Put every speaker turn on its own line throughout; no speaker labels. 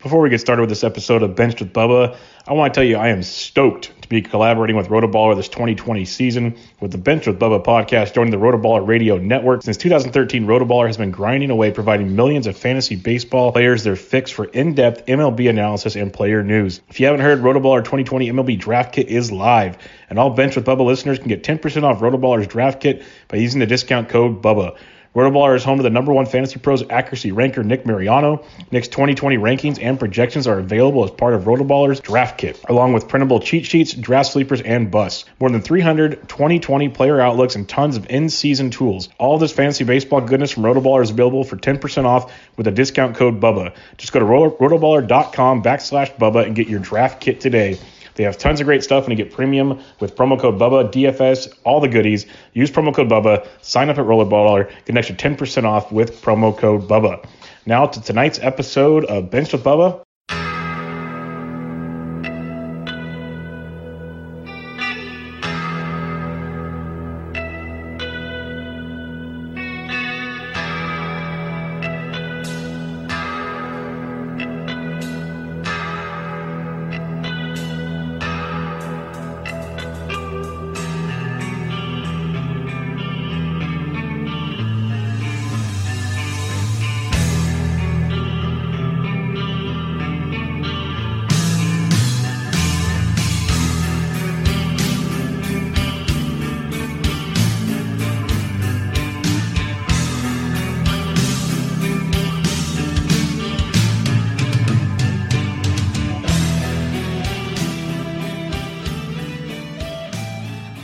Before we get started with this episode of Benched with Bubba, I want to tell you I am stoked to be collaborating with Rotoballer this 2020 season with the Benched with Bubba podcast joining the Rotoballer radio network. Since 2013, Rotoballer has been grinding away providing millions of fantasy baseball players their fix for in-depth MLB analysis and player news. If you haven't heard, Rotoballer 2020 MLB Draft Kit is live, and all Benched with Bubba listeners can get 10% off Rotoballer's draft kit by using the discount code BUBBA. Rotoballer is home to the number one fantasy pros accuracy ranker, Nick Mariano. Nick's 2020 rankings and projections are available as part of Rotoballer's draft kit, along with printable cheat sheets, draft sleepers, and busts. More than 300 2020 player outlooks and tons of in-season tools. All this fantasy baseball goodness from Rotoballer is available for 10% off with a discount code BUBBA. Just go to rotoballer.com backslash BUBBA and get your draft kit today. They have tons of great stuff and you get premium with promo code BUBBA, DFS, all the goodies. Use promo code BUBBA, sign up at Rotoballer, get an extra 10% off with promo code BUBBA. Now to tonight's episode of Bench with Bubba.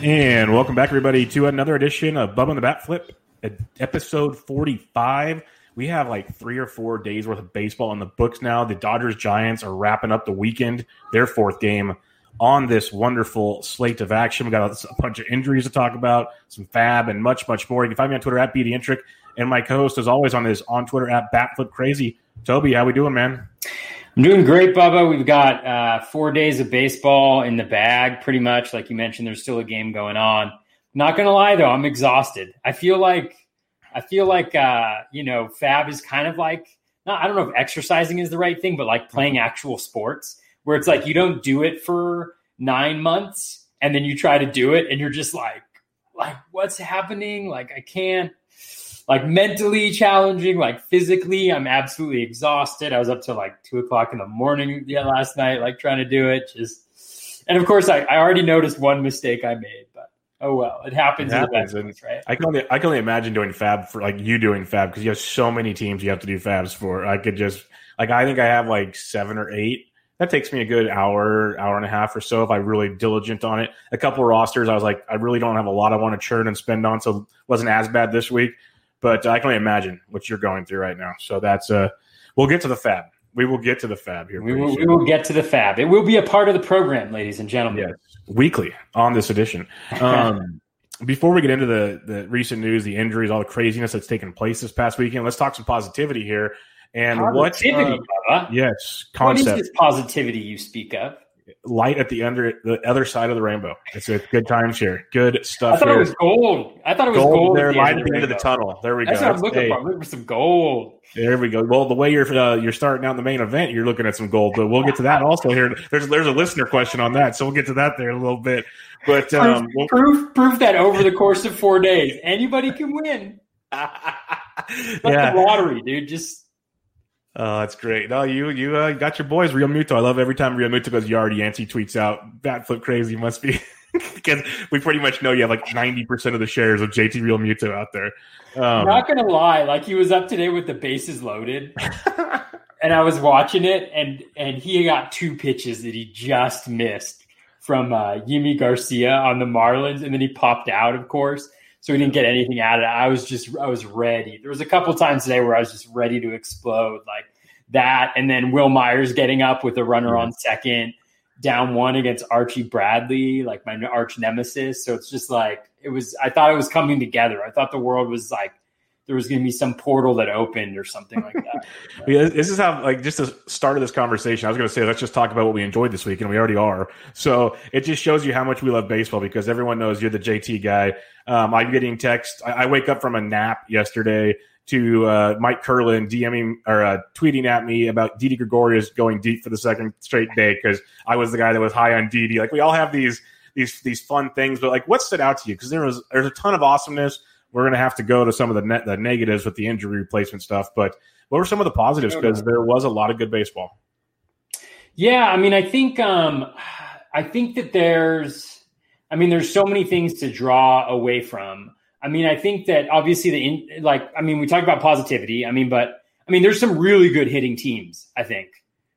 And welcome back, everybody, to another edition of Bubba and the Bat Flip, episode 45. We have like three or four days worth of baseball in the books now. The Dodgers Giants are wrapping up the weekend, their fourth game on this wonderful slate of action. We got a bunch of injuries to talk about, some FAAB, and much, much more. You can find me on Twitter at BDintric, and my co-host, as always, on this on Twitter at Batflip Crazy. Toby, how we doing, man?
I'm doing great, Bubba. We've got uh, four days of baseball in the bag, pretty much. Like you mentioned, there's still a game going on. Not gonna lie though, I'm exhausted. I feel like I feel like uh, you know, FAAB is kind of like not, I don't know if exercising is the right thing, but like playing actual sports, where it's like you don't do it for nine months and then you try to do it and you're just like, like what's happening? Like I can't like mentally challenging, like physically, I'm absolutely exhausted. I was up till like two o'clock in the morning yeah, last night, like trying to do it. Just and of course, I, I already noticed one mistake I made, but oh well, it happens. It happens.
Best, right? I can only I can only imagine doing FAAB for like you doing FAAB because you have so many teams you have to do FAABs for. I could just like I think I have like seven or eight. That takes me a good hour, hour and a half or so if I really diligent on it. A couple rosters, I was like, I really don't have a lot I want to churn and spend on, so it wasn't as bad this week but I can only imagine what you're going through right now. So that's uh, we'll get to the FAAB. We will get to the FAAB here.
We will, we will, get to the FAAB. It will be a part of the program, ladies and gentlemen.
Yes, weekly on this edition. Um, before we get into the the recent news, the injuries, all the craziness that's taken place this past weekend, let's talk some positivity here. And
positivity,
what? Uh, yes, concept.
What is this positivity you speak of?
Light at the under the other side of the rainbow. It's a good times here. Good stuff.
I thought
here.
it was gold. I thought it was gold. gold
there, light at the, end of the tunnel. There we
That's
go.
What I'm looking hey. for. I'm looking for some gold.
There we go. Well, the way you're uh, you're starting out the main event, you're looking at some gold, but we'll get to that also here. There's there's a listener question on that, so we'll get to that there in a little bit. But um,
proof, we'll, proof proof that over the course of four days, anybody can win. yeah. the lottery, dude. Just
Oh, that's great. No, you you uh, got your boys, Realmuto. I love every time Realmuto goes yard, Yancey tweets out, bat flip crazy must be because we pretty much know you have like 90% of the shares of JT Realmuto out there.
Um, not going to lie. Like he was up today with the bases loaded and I was watching it and, and he got two pitches that he just missed from uh, Yimi Garcia on the Marlins. And then he popped out, of course. So we didn't get anything out of it. I was just, I was ready. There was a couple times today where I was just ready to explode like that. And then Wil Myers getting up with a runner on second down one against Archie Bradley, like my arch nemesis. So it's just like it was. I thought it was coming together. I thought the world was like there was going to be some portal that opened or something like that.
yeah, this is how like just the start of this conversation. I was going to say let's just talk about what we enjoyed this week, and we already are. So it just shows you how much we love baseball because everyone knows you're the JT guy. Um, I'm getting text. I, I wake up from a nap yesterday to uh, Mike Curlin DMing or uh, tweeting at me about Didi Gregorius going deep for the second straight day because I was the guy that was high on Didi. Like we all have these these these fun things, but like what stood out to you? Because there was there's a ton of awesomeness. We're gonna have to go to some of the net, the negatives with the injury replacement stuff, but what were some of the positives? Because there was a lot of good baseball.
Yeah, I mean, I think um, I think that there's, I mean, there's so many things to draw away from. I mean, I think that obviously the in, like I mean, we talk about positivity. I mean, but I mean, there's some really good hitting teams. I think,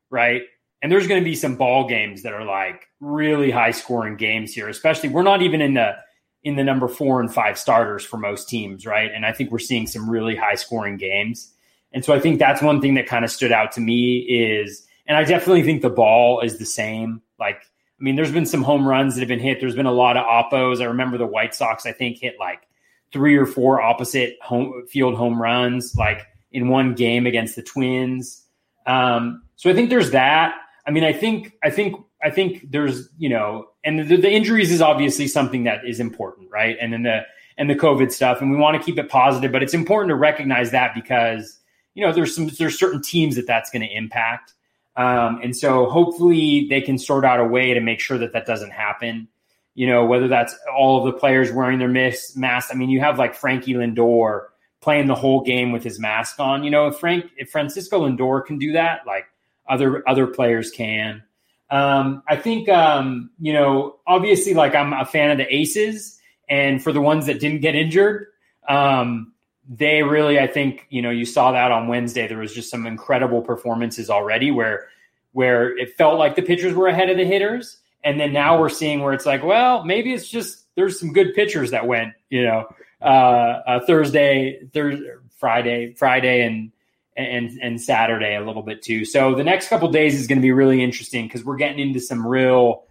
right? And there's going to be some ball games that are like really high scoring games here. Especially, we're not even in the in the number four and five starters for most teams, right? And I think we're seeing some really high scoring games. And so I think that's one thing that kind of stood out to me is, and I definitely think the ball is the same. Like, I mean, there's been some home runs that have been hit. There's been a lot of oppos. I remember the White Sox, I think, hit like three or four opposite home field home runs, like in one game against the Twins. Um, so I think there's that. I mean, I think, I think, I think there's, you know, and the, the injuries is obviously something that is important, right? And then the and the COVID stuff, and we want to keep it positive, but it's important to recognize that because you know there's some there's certain teams that that's going to impact, um, and so hopefully they can sort out a way to make sure that that doesn't happen you know, whether that's all of the players wearing their masks. I mean, you have like Frankie Lindor playing the whole game with his mask on. You know, if Frank, if Francisco Lindor can do that, like other other players can. Um, I think, um, you know, obviously, like I'm a fan of the Aces, and for the ones that didn't get injured, um, they really, I think, you know, you saw that on Wednesday. There was just some incredible performances already where where it felt like the pitchers were ahead of the hitters and then now we're seeing where it's like, well, maybe it's just there's some good pitchers that went, you know, uh, uh, Thursday, Thursday, Friday, Friday, and and and Saturday a little bit too. So the next couple days is going to be really interesting because we're getting into some real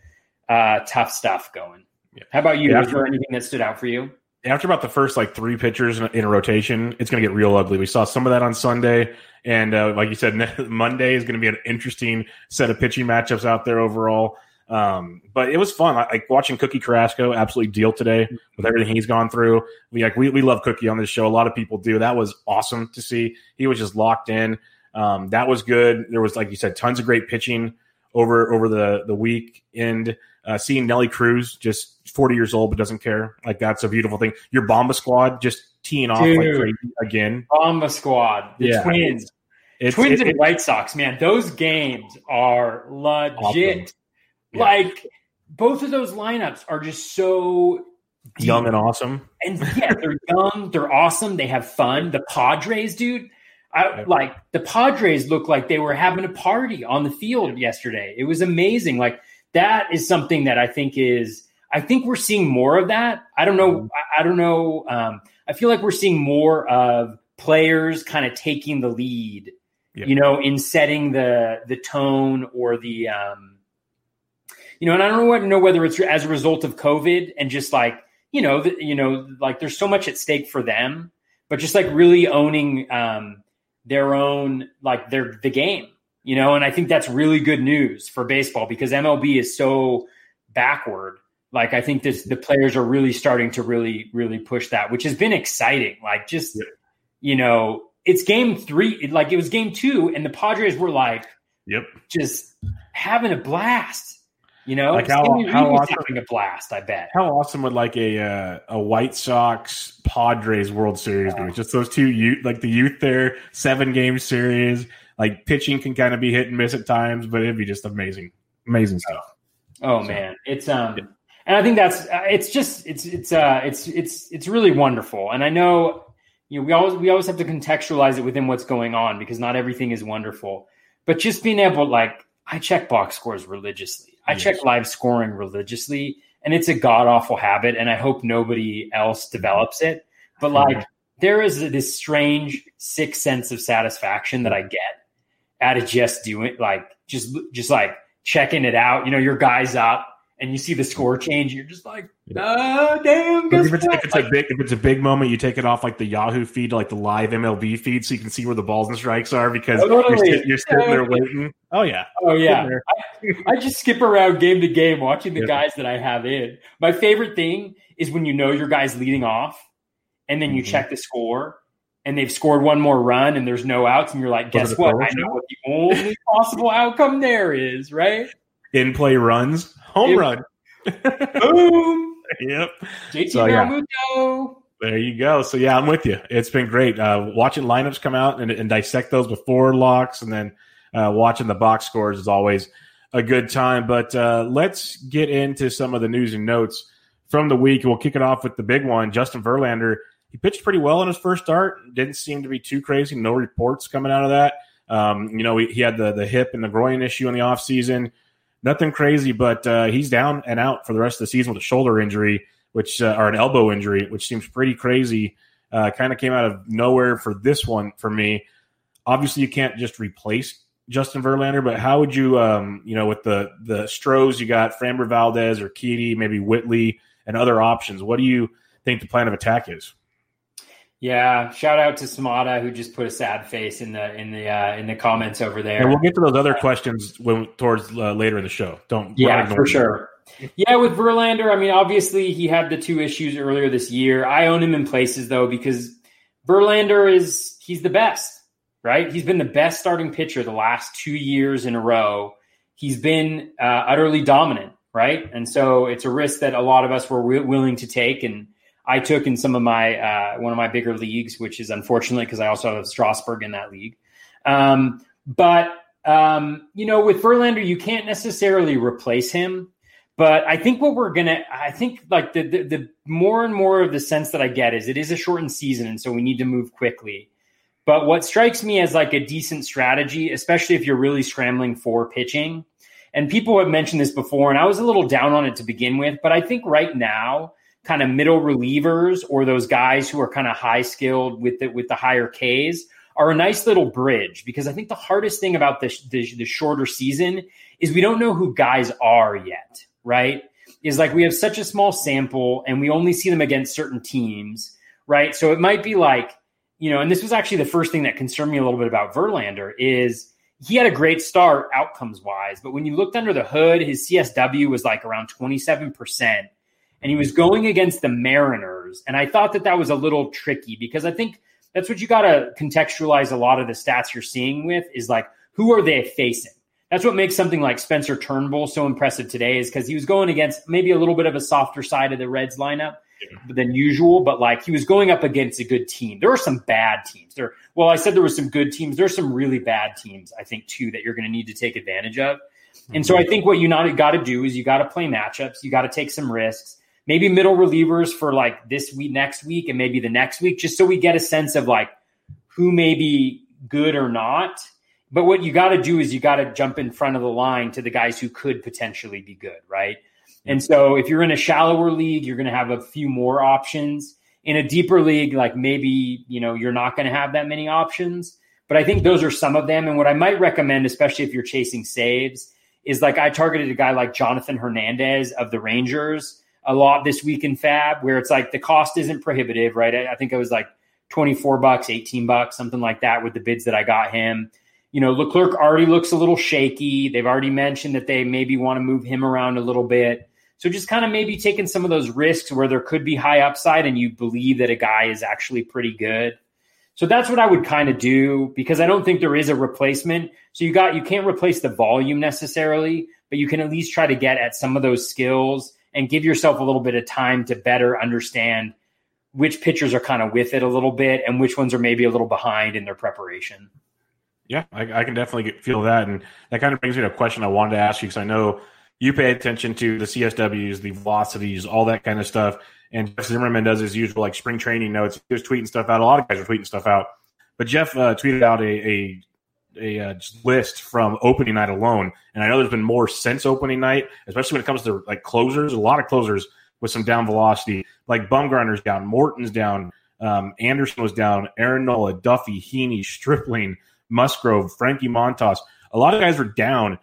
uh, tough stuff going. Yeah. How about you? Yeah, there anything that stood out for you?
After about the first like three pitchers in a rotation, it's going to get real ugly. We saw some of that on Sunday, and uh, like you said, Monday is going to be an interesting set of pitching matchups out there overall. Um, but it was fun. Like watching Cookie Carrasco absolutely deal today with everything he's gone through. We like we, we love Cookie on this show. A lot of people do. That was awesome to see. He was just locked in. Um, that was good. There was like you said, tons of great pitching over over the the weekend. Uh, seeing Nelly Cruz just 40 years old but doesn't care. Like that's a beautiful thing. Your Bomba squad just teeing off Dude, like crazy again.
Bomba squad, the yeah. Twins. It's, Twins it, and it, White Sox, man, those games are legit. Awesome. Yeah. Like both of those lineups are just so
deep. young and awesome.
And yeah, they're young, they're awesome, they have fun. The Padres, dude. I, like the Padres look like they were having a party on the field yesterday. It was amazing. Like that is something that I think is I think we're seeing more of that. I don't know. Mm-hmm. I, I, don't know. Um, I feel like we're seeing more of players kind of taking the lead, you know, in setting the the tone or the um, you know, and I don't know whether it's as a result of COVID and just like, you know, the, you know, like there's so much at stake for them, but just like really owning um, their own, like their the game, you know, and I think that's really good news for baseball because MLB is so backward. Like I think this, the players are really starting to really, really push that, which has been exciting. Like just, you know, it's game three, like it was game two, and the Padres were like,
yep,
just having a blast You know,
like how, how awesome,
having a blast. I bet.
How awesome would like a uh, a White Sox Padres World Series yeah. be? Just those two youth, like the youth there, seven game series. Like pitching can kind of be hit and miss at times, but it'd be just amazing, amazing stuff.
Oh so, man, it's um, yeah. and I think that's uh, it's just it's it's uh it's it's it's really wonderful. And I know you know we always we always have to contextualize it within what's going on because not everything is wonderful. But just being able like I check box scores religiously I yes. check live scoring religiously, and it's a god awful habit, and I hope nobody else develops it. But hmm. like, there is this strange sick sense of satisfaction that I get out of just doing like just just like checking it out. You know, your guy's up and you see the score change, you're just like, oh damn.
If it's, if it's, a big if it's a big moment, you take it off like the Yahoo feed like the live MLB feed, so you can see where the balls and strikes are because totally. you're, you're, sitting there waiting. Oh yeah,
oh yeah. I, I, just skip around game to game watching the yeah. guys that I have in. My favorite thing is when you know your guy's leading off, and then you mm-hmm. check the score. And they've scored one more run, and there's no outs, and you're like, "Guess what? I know what the only possible outcome there is." Right?
In play runs home it, run.
Boom.
Yep.
JT so, yeah.
There you go. So yeah, I'm with you. It's been great uh, watching lineups come out and, and, dissect those before locks, and then uh, watching the box scores is always a good time. But uh, let's get into some of the news and notes from the week. We'll kick it off with the big one. Justin Verlander. He pitched pretty well in his first start. Didn't seem to be too crazy. No reports coming out of that. Um, you know, he, he, had the the hip and the groin issue in the offseason nothing crazy, but uh, he's down and out for the rest of the season with a shoulder injury, which uh, or an elbow injury, which seems pretty crazy. Uh, kind of came out of nowhere for this one for me. Obviously, you can't just replace Justin Verlander, but how would you, um, you know, with the the Stros, you got Framber Valdez or Keedy, maybe Whitley, and other options. What do you think the plan of attack is?
Yeah, shout out to Samada who just put a sad face in the in the uh, in the comments over there.
And we'll get to those other questions when towards uh, later in the show. Don't
yeah for sure. Yeah, with Verlander, I mean, obviously he had the two issues earlier this year. I own him in places though because Verlander is he's the best, right? He's been the best starting pitcher the last two years in a row. He's been uh, utterly dominant, right? And so it's a risk that a lot of us were w- willing to take and I took in some of my uh, one of my bigger leagues, which is unfortunately because I also have Strasburg in that league. Um, but um, you know, with Verlander, you can't necessarily replace him. But I think what we're gonna, I think like the, the the more and more of the sense that I get is it is a shortened season, and so we need to move quickly. But what strikes me as like a decent strategy, especially if you're really scrambling for pitching, and people have mentioned this before, and I was a little down on it to begin with, but I think right now kind of middle relievers or those guys who are kind of high skilled with the, with the higher Ks are a nice little bridge because I think the hardest thing about the, the, the shorter season is we don't know who guys are yet, right? Is like we have such a small sample and we only see them against certain teams, right? So it might be like, you know, and this was actually the first thing that concerned me a little bit about Verlander is he had a great start outcomes wise, but when you looked under the hood, his CSW was like around 27% and he was going against the Mariners. And I thought that that was a little tricky because I think that's what you got to contextualize a lot of the stats you're seeing with is like, who are they facing? That's what makes something like Spencer Turnbull so impressive today is because he was going against maybe a little bit of a softer side of the Reds lineup than usual, but like he was going up against a good team. There are some bad teams. There, well, I said there were some good teams. There's some really bad teams, I think, too, that you're going to need to take advantage of. And so mm-hmm. I think what you not got to do is you got to play matchups. You got to take some risks maybe middle relievers for like this week, next week, and maybe the next week, just so we get a sense of like who may be good or not. But what you got to do is you got to jump in front of the line to the guys who could potentially be good, right? And so if you're in a shallower league, you're going to have a few more options. In a deeper league, like maybe, you know, you're not going to have that many options. But I think those are some of them. And what I might recommend, especially if you're chasing saves, is like I targeted a guy like Jonathan Hernandez of the Rangers a lot this week in FAAB, where it's like the cost isn't prohibitive, right? I, I think it was like 24 bucks, 18 bucks, something like that with the bids that I got him. You know, Leclerc already looks a little shaky. They've already mentioned that they maybe want to move him around a little bit. So just kind of maybe taking some of those risks where there could be high upside and you believe that a guy is actually pretty good. So that's what I would kind of do because I don't think there is a replacement. So you got you can't replace the volume necessarily, but you can at least try to get at some of those skills and give yourself a little bit of time to better understand which pitchers are kind of with it a little bit and which ones are maybe a little behind in their preparation.
Yeah, I, I can definitely get, feel that, and that kind of brings me to a question I wanted to ask you because I know you pay attention to the CSWs, the velocities, all that kind of stuff. And Jeff Zimmerman does his usual like spring training notes. He was tweeting stuff out. A lot of guys are tweeting stuff out. But Jeff uh, tweeted out a a, a, uh, list from opening night alone, and I know there's been more since opening night, especially when it comes to like closers. A lot of closers with some down velocity, like Bumgarner's down, Morton's down, um, Anderson was down, Aaron Nola, Duffy, Heaney, Stripling, Musgrove, Frankie Montas. A lot of guys were down,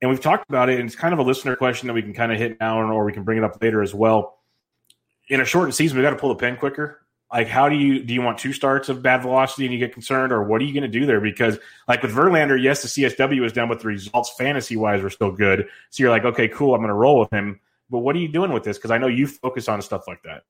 and we've talked about it. And it's kind of a listener question that we can kind of hit now, or we can bring it up later as well. In a shortened season, we got to pull the pen quicker. Like, how do you do? You want two starts of bad velocity, and you get concerned, or what are you going to do there? Because, like with Verlander, yes, the CSW is done, but the results fantasy wise were still good. So you're like, okay, cool, I'm going to roll with him. But what are you doing with this? Because I know you focus on stuff like that.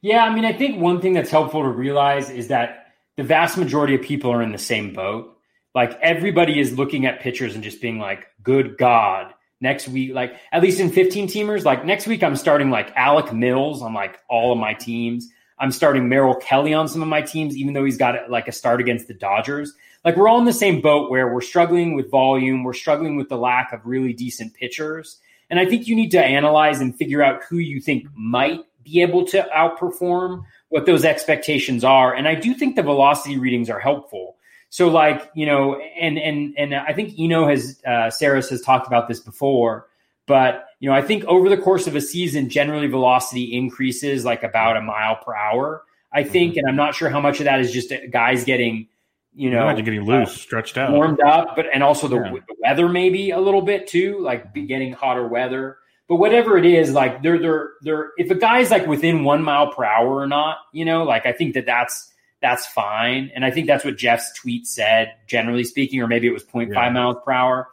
Yeah, I mean, I think one thing that's helpful to realize is that the vast majority of people are in the same boat. Like everybody is looking at pitchers and just being like, good God. Next week, like at least in 15 teamers, like next week, I'm starting like Alec Mills on like all of my teams. I'm starting Merrill Kelly on some of my teams, even though he's got like a start against the Dodgers. Like we're all in the same boat where we're struggling with volume, we're struggling with the lack of really decent pitchers. And I think you need to analyze and figure out who you think might be able to outperform what those expectations are. And I do think the velocity readings are helpful. So like, you know, and and and I think Eno has uh Sarris has talked about this before, but you know, I think over the course of a season, generally velocity increases like about a mile per hour. I think, mm-hmm. and I'm not sure how much of that is just guys getting, you know,
getting loose, uh, stretched out,
warmed up, but and also the, yeah. the weather maybe a little bit too, like getting hotter weather. But whatever it is, like they're they're they're if a guy's like within one mile per hour or not, you know, like I think that that's that's fine, and I think that's what Jeff's tweet said, generally speaking, or maybe it was 0.5 yeah. miles per hour.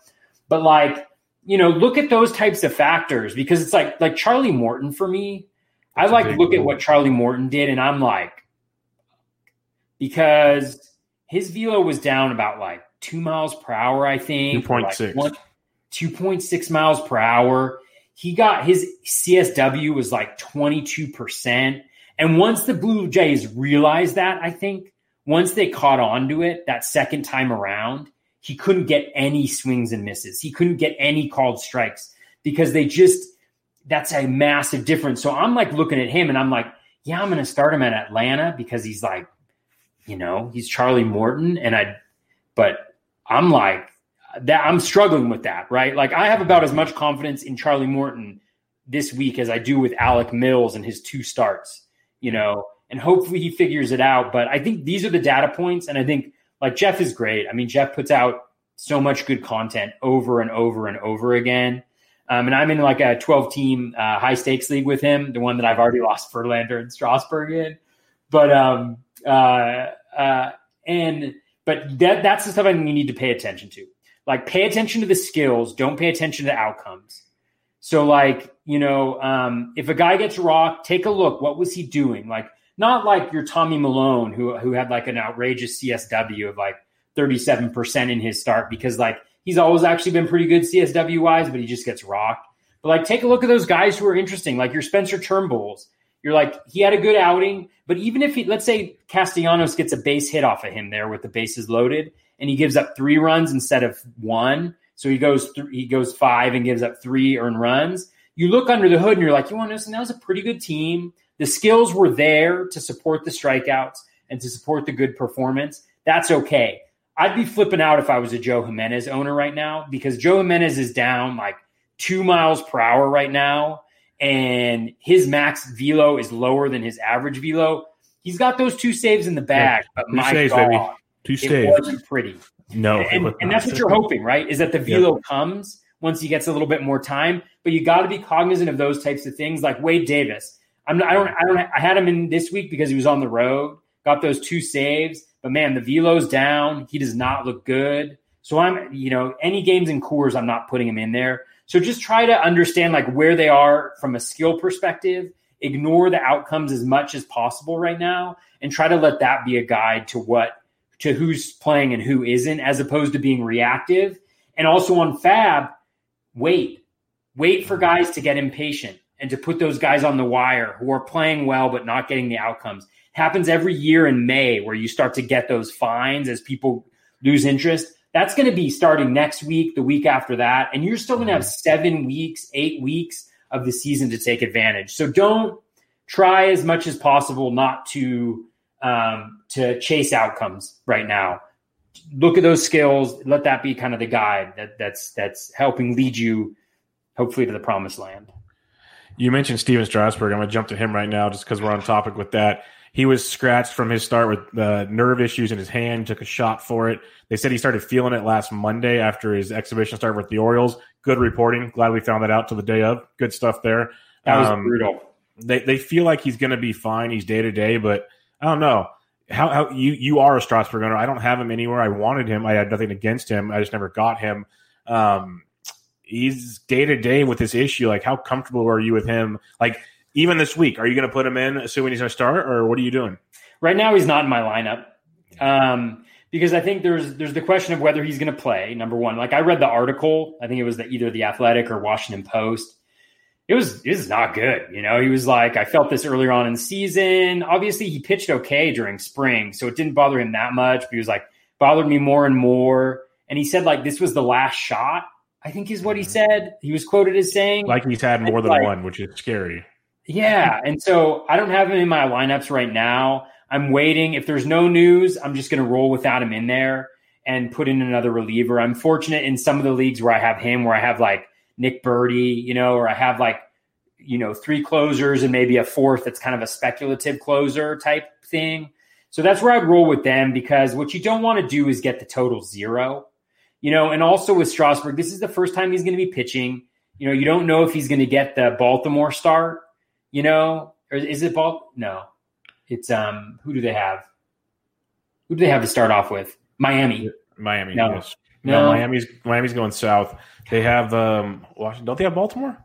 But like you know, look at those types of factors because it's like like Charlie Morton for me. That's I like look at what Charlie Morton did, and I'm like, because his velo was down about like two miles per hour, I think.
2.6. Like
2.6 miles per hour. He got his CSW was like 22%. And once the Blue Jays realized that, I think, once they caught on to it that second time around, he couldn't get any swings and misses. He couldn't get any called strikes because they just, that's a massive difference. So I'm like looking at him and I'm like, yeah, I'm going to start him at Atlanta because he's like, you know, he's Charlie Morton. And I, but I'm like, that I'm struggling with that, right? Like I have about as much confidence in Charlie Morton this week as I do with Alec Mills and his two starts, you know, and hopefully he figures it out. But I think these are the data points. And I think like Jeff is great. I mean, Jeff puts out so much good content over and over and over again. Um, and I'm in like a 12 team uh, high stakes league with him, the one that I've already lost Verlander and Strasburg in. But, um, uh, uh, and, but that, that's the stuff I you need to pay attention to like pay attention to the skills don't pay attention to outcomes so like you know um, if a guy gets rocked take a look what was he doing like not like your tommy Milone who who had like an outrageous csw of like 37% in his start because like he's always actually been pretty good csw wise but he just gets rocked but like take a look at those guys who are interesting like your spencer turnbulls you're like he had a good outing but even if he let's say castellanos gets a base hit off of him there with the bases loaded and he gives up three runs instead of one. So he goes th- he goes five and gives up three earned runs. You look under the hood and you're like, you want to know something? That was a pretty good team. The skills were there to support the strikeouts and to support the good performance. That's okay. I'd be flipping out if I was a Joe Jimenez owner right now because Joe Jimenez is down like two miles per hour right now, and his max velo is lower than his average velo. He's got those two saves in the bag, yeah, but my saves, God, baby.
Two.
It wasn't pretty.
No,
and, and that's what you're hoping, right? Is that the velo comes once he gets a little bit more time. But you got to be cognizant of those types of things, like Wade Davis. I'm I don't I don't I had him in this week because he was on the road, got those two saves. But man, the velo's down. He does not look good. So I'm, you know, any games in Coors, I'm not putting him in there. So just try to understand like where they are from a skill perspective ignore the outcomes as much as possible right now and try to let that be a guide to what to who's playing and who isn't as opposed to being reactive and also on FAAB wait wait for guys to get impatient and to put those guys on the wire who are playing well but not getting the outcomes happens every year in may where you start to get those fines as people lose interest that's going to be starting next week the week after that and you're still going to have seven weeks eight weeks of the season to take advantage. So don't try as much as possible not to um, to chase outcomes right now. Look at those skills. Let that be kind of the guide that that's that's helping lead you, hopefully, to the promised land.
You mentioned Stephen Strasburg. I'm going to jump to him right now, just because we're on topic with that. He was scratched from his start with uh, nerve issues in his hand. Took a shot for it. They said he started feeling it last Monday after his exhibition start with the Orioles good reporting. Glad we found that out to the day of. Good stuff there.
That was um, brutal.
They they feel like he's going to be fine. He's day to day, but I don't know. How, how you you are a Strasburg owner? I don't have him anywhere. I wanted him. I had nothing against him. I just never got him. Um, he's day to day with this issue. Like, how comfortable are you with him? Like, even this week, are you going to put him in assuming he's going to start, or what are you doing?
Right now, he's not in my lineup. Um, because I think there's there's the question of whether he's going to play. Number one, like I read the article, I think it was the, either the Athletic or Washington Post. It was it was not good. You know, he was like, I felt this earlier on in the season. Obviously, he pitched okay during spring, so it didn't bother him that much. But he was like, bothered me more and more. And he said like this was the last shot. I think is what he said. He was quoted as saying
like he's had more than like, one, which is scary.
Yeah, and so I don't have him in my lineups right now. I'm waiting. If there's no news, I'm just going to roll without him in there and put in another reliever. I'm fortunate in some of the leagues where I have him, where I have like Nick Burdi, you know, or I have like, you know, three closers and maybe a fourth that's kind of a speculative closer type thing. So that's where I'd roll with them because what you don't want to do is get the total zero, you know, and also with Strasburg, this is the first time he's going to be pitching. You know, you don't know if he's going to get the Baltimore start, you know, or is it Bal? No, it's um who do they have? Who do they have to start off with? Miami.
Miami. No. Yes. No. no, Miami's Miami's going south. They have um Washington. Don't they have Baltimore?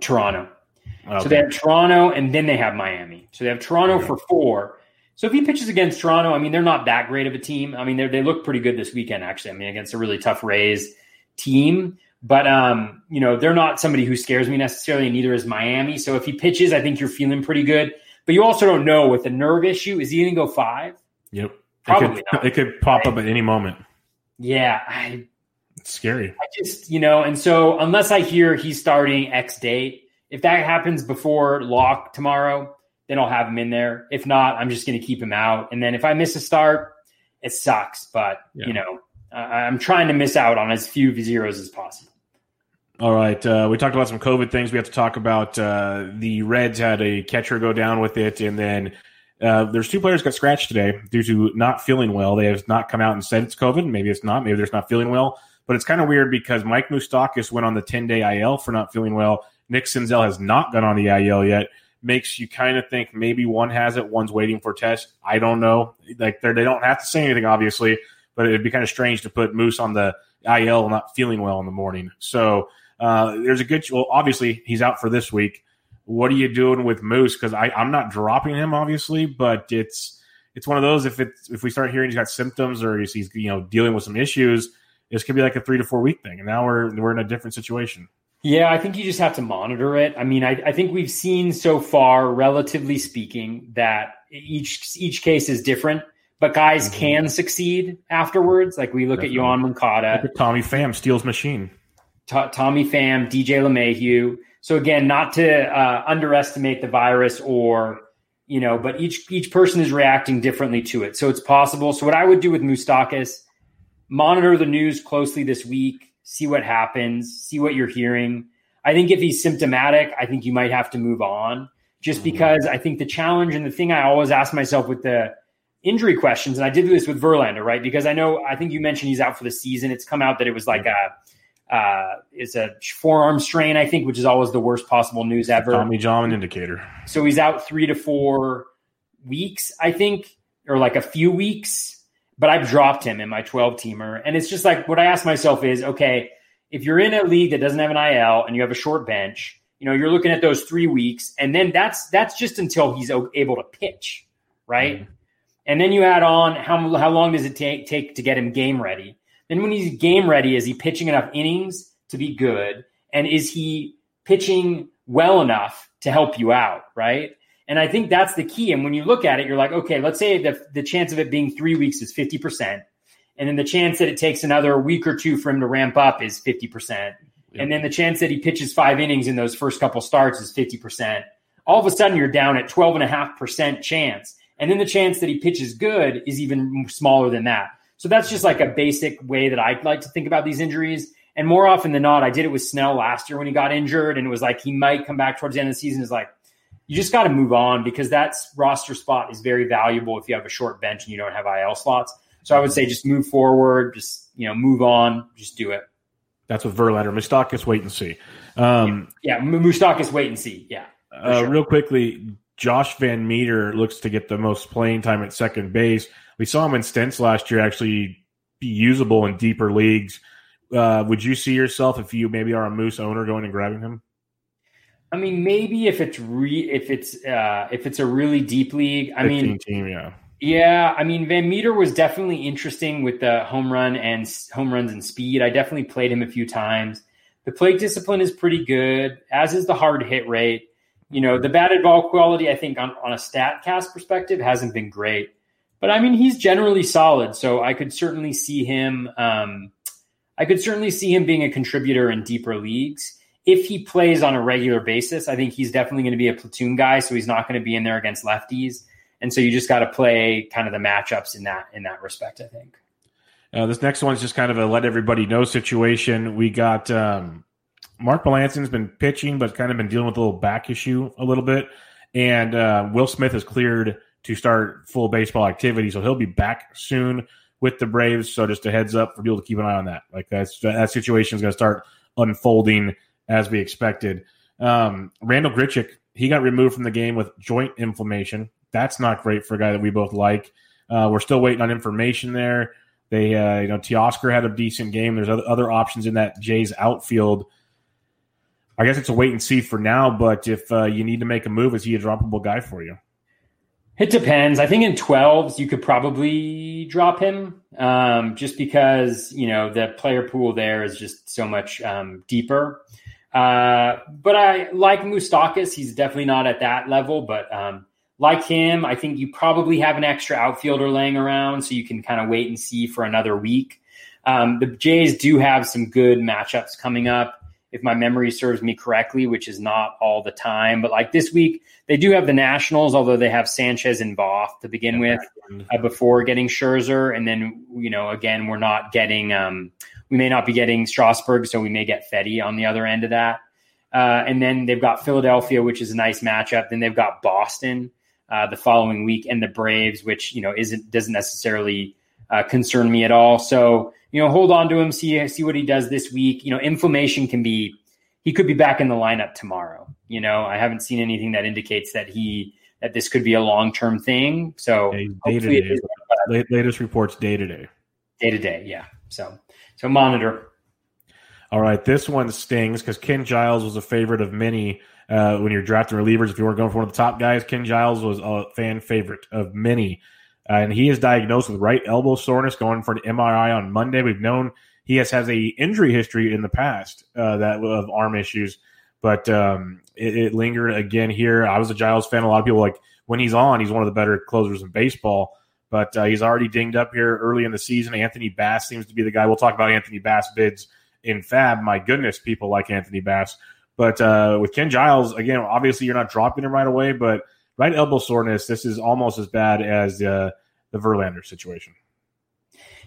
Toronto. Okay. So they have Toronto and then they have Miami. So they have Toronto okay. for four. So if he pitches against Toronto, I mean they're not that great of a team. I mean they they look pretty good this weekend actually. I mean against a really tough Rays team. But um, you know, they're not somebody who scares me necessarily, and neither is Miami. So if he pitches, I think you're feeling pretty good. But you also don't know with the nerve issue. Is he going to go five?
Yep. Probably it could, not. It could pop up at any moment.
Yeah, I.
It's scary.
I just you know, and so unless I hear he's starting X date, if that happens before lock tomorrow, then I'll have him in there. If not, I'm just going to keep him out. And then if I miss a start, it sucks. But yeah. you know, I'm trying to miss out on as few zeros as possible.
All right. Uh, we talked about some COVID things. We have to talk about uh, the Reds had a catcher go down with it, and then uh, there's two players got scratched today due to not feeling well. They have not come out and said it's COVID. Maybe it's not. Maybe they're just not feeling well. But it's kind of weird because Mike Moustakas went on the 10 day IL for not feeling well. Nick Senzel has not gone on the IL yet. Makes you kind of think maybe one has it, one's waiting for test. I don't know. Like they don't have to say anything, obviously, but it'd be kind of strange to put Moose on the IL not feeling well in the morning. So uh, there's a good. Well, obviously he's out for this week. What are you doing with Moose? Because I'm not dropping him, obviously, but it's it's one of those. If it's if we start hearing he's got symptoms or he's, he's you know dealing with some issues, this could be like a three to four week thing. And now we're we're in a different situation.
Yeah, I think you just have to monitor it. I mean, I, I think we've seen so far, relatively speaking, that each each case is different but guys mm-hmm. can succeed afterwards. Like we look Definitely. at Yoan Moncada,
Tommy Pham, Steele's machine.
T- Tommy Pham, DJ LeMahieu. So again, not to uh, underestimate the virus or you know, but each each person is reacting differently to it. So it's possible. So what I would do with Moustakas, monitor the news closely this week, see what happens, see what you're hearing. I think if he's symptomatic, I think you might have to move on. Just mm-hmm. because I think the challenge and the thing I always ask myself with the injury questions, and I did this with Verlander, right? Because I know I think you mentioned he's out for the season. It's come out that it was like a uh, is a forearm strain, I think, which is always the worst possible news ever.
Tommy John indicator.
So he's out three to four weeks, I think, or like a few weeks. But I've dropped him in my 12 teamer. And it's just like what I ask myself is okay, if you're in a league that doesn't have an IL and you have a short bench, you know, you're looking at those three weeks, and then that's that's just until he's able to pitch, right? Mm-hmm. And then you add on how how long does it take take to get him game ready? Then when he's game ready, is he pitching enough innings to be good, and is he pitching well enough to help you out, right? And I think that's the key. And when you look at it, you're like, okay, let's say the, the chance of it being three weeks is 50%. And then the chance that it takes another week or two for him to ramp up is 50%. Yep. And then the chance that he pitches five innings in those first couple starts is 50%. All of a sudden, you're down at 12.5% chance. And then the chance that he pitches good is even smaller than that. So that's just like a basic way that I like to think about these injuries. And more often than not, I did it with Snell last year when he got injured, and it was like he might come back towards the end of the season. Is like you just got to move on because that roster spot is very valuable if you have a short bench and you don't have IL slots. So I would say just move forward, just you know, move on, just do it.
That's with Verlander. Moustakas, wait and see. Um,
yeah, yeah Moustakas, wait and see. Yeah.
Uh, sure. Real quickly, Josh VanMeter looks to get the most playing time at second base. We saw him in stints last year actually be usable in deeper leagues. Uh, would you see yourself if you maybe are a Moose owner going and grabbing him?
I mean, maybe if it's re if it's uh, if it's a really deep league. I mean,
team, yeah,
yeah. I mean, VanMeter was definitely interesting with the home run and home runs and speed. I definitely played him a few times. The plate discipline is pretty good, as is the hard hit rate. You know, the batted ball quality, I think, on, on a Statcast perspective, hasn't been great. But I mean, he's generally solid, so I could certainly see him. Um, I could certainly see him being a contributor in deeper leagues if he plays on a regular basis, I think he's definitely going to be a platoon guy. So he's not going to be in there against lefties. And so you just got to play kind of the matchups in that in that respect. I think.
Uh, this next one is just kind of a let everybody know situation. We got um, Mark Melancon's been pitching, but kind of been dealing with a little back issue a little bit. And uh, Will Smith has cleared to start full baseball activity, so he'll be back soon with the Braves. So just a heads up for people to keep an eye on that. Like that's that situation is going to start unfolding as we expected. Um, Randal Grichuk, he got removed from the game with joint inflammation. That's not great for a guy that we both like. Uh, we're still waiting on information there. They, uh, you know, Teoscar had a decent game. There's other, other options in that Jays outfield. I guess it's a wait and see for now. But if uh, you need to make a move, is he a droppable guy for you?
It depends. I think in 12s, you could probably drop him um, just because, you know, the player pool there is just so much um, deeper. Uh, but I like Moustakas. He's definitely not at that level, but um, like him, I think you probably have an extra outfielder laying around, so you can kind of wait and see for another week. Um, the Jays do have some good matchups coming up, if my memory serves me correctly, which is not all the time. But like this week, they do have the Nationals, although they have Sanchez and Voth to begin with uh, before getting Scherzer, and then you know again we're not getting. Um, we may not be getting Strasburg, so we may get Fedde on the other end of that. Uh, and then they've got Philadelphia, which is a nice matchup. Then they've got Boston uh, the following week, and the Braves, which you know isn't doesn't necessarily uh, concern me at all. So you know, hold on to him, see see what he does this week. You know, inflammation can be he could be back in the lineup tomorrow. You know, I haven't seen anything that indicates that he that this could be a long term thing. So
day to day, latest reports day to day,
day to day, yeah. So so monitor.
All right, this one stings because Ken Giles was a favorite of many uh, when you're drafting relievers. If you weren't going for one of the top guys, Ken Giles was a fan favorite of many. Uh, and he is diagnosed with right elbow soreness, going for an MRI on Monday. We've known he has has a injury history in the past uh, that of arm issues, but um, it, it, lingered again here. I was a Giles fan. A lot of people like when he's on, he's one of the better closers in baseball but uh, he's already dinged up here early in the season. Anthony Bass seems to be the guy. We'll talk about Anthony Bass bids in FAAB. My goodness, people like Anthony Bass. But uh, with Ken Giles, again, obviously you're not dropping him right away, but right elbow soreness, this is almost as bad as uh, the Verlander situation.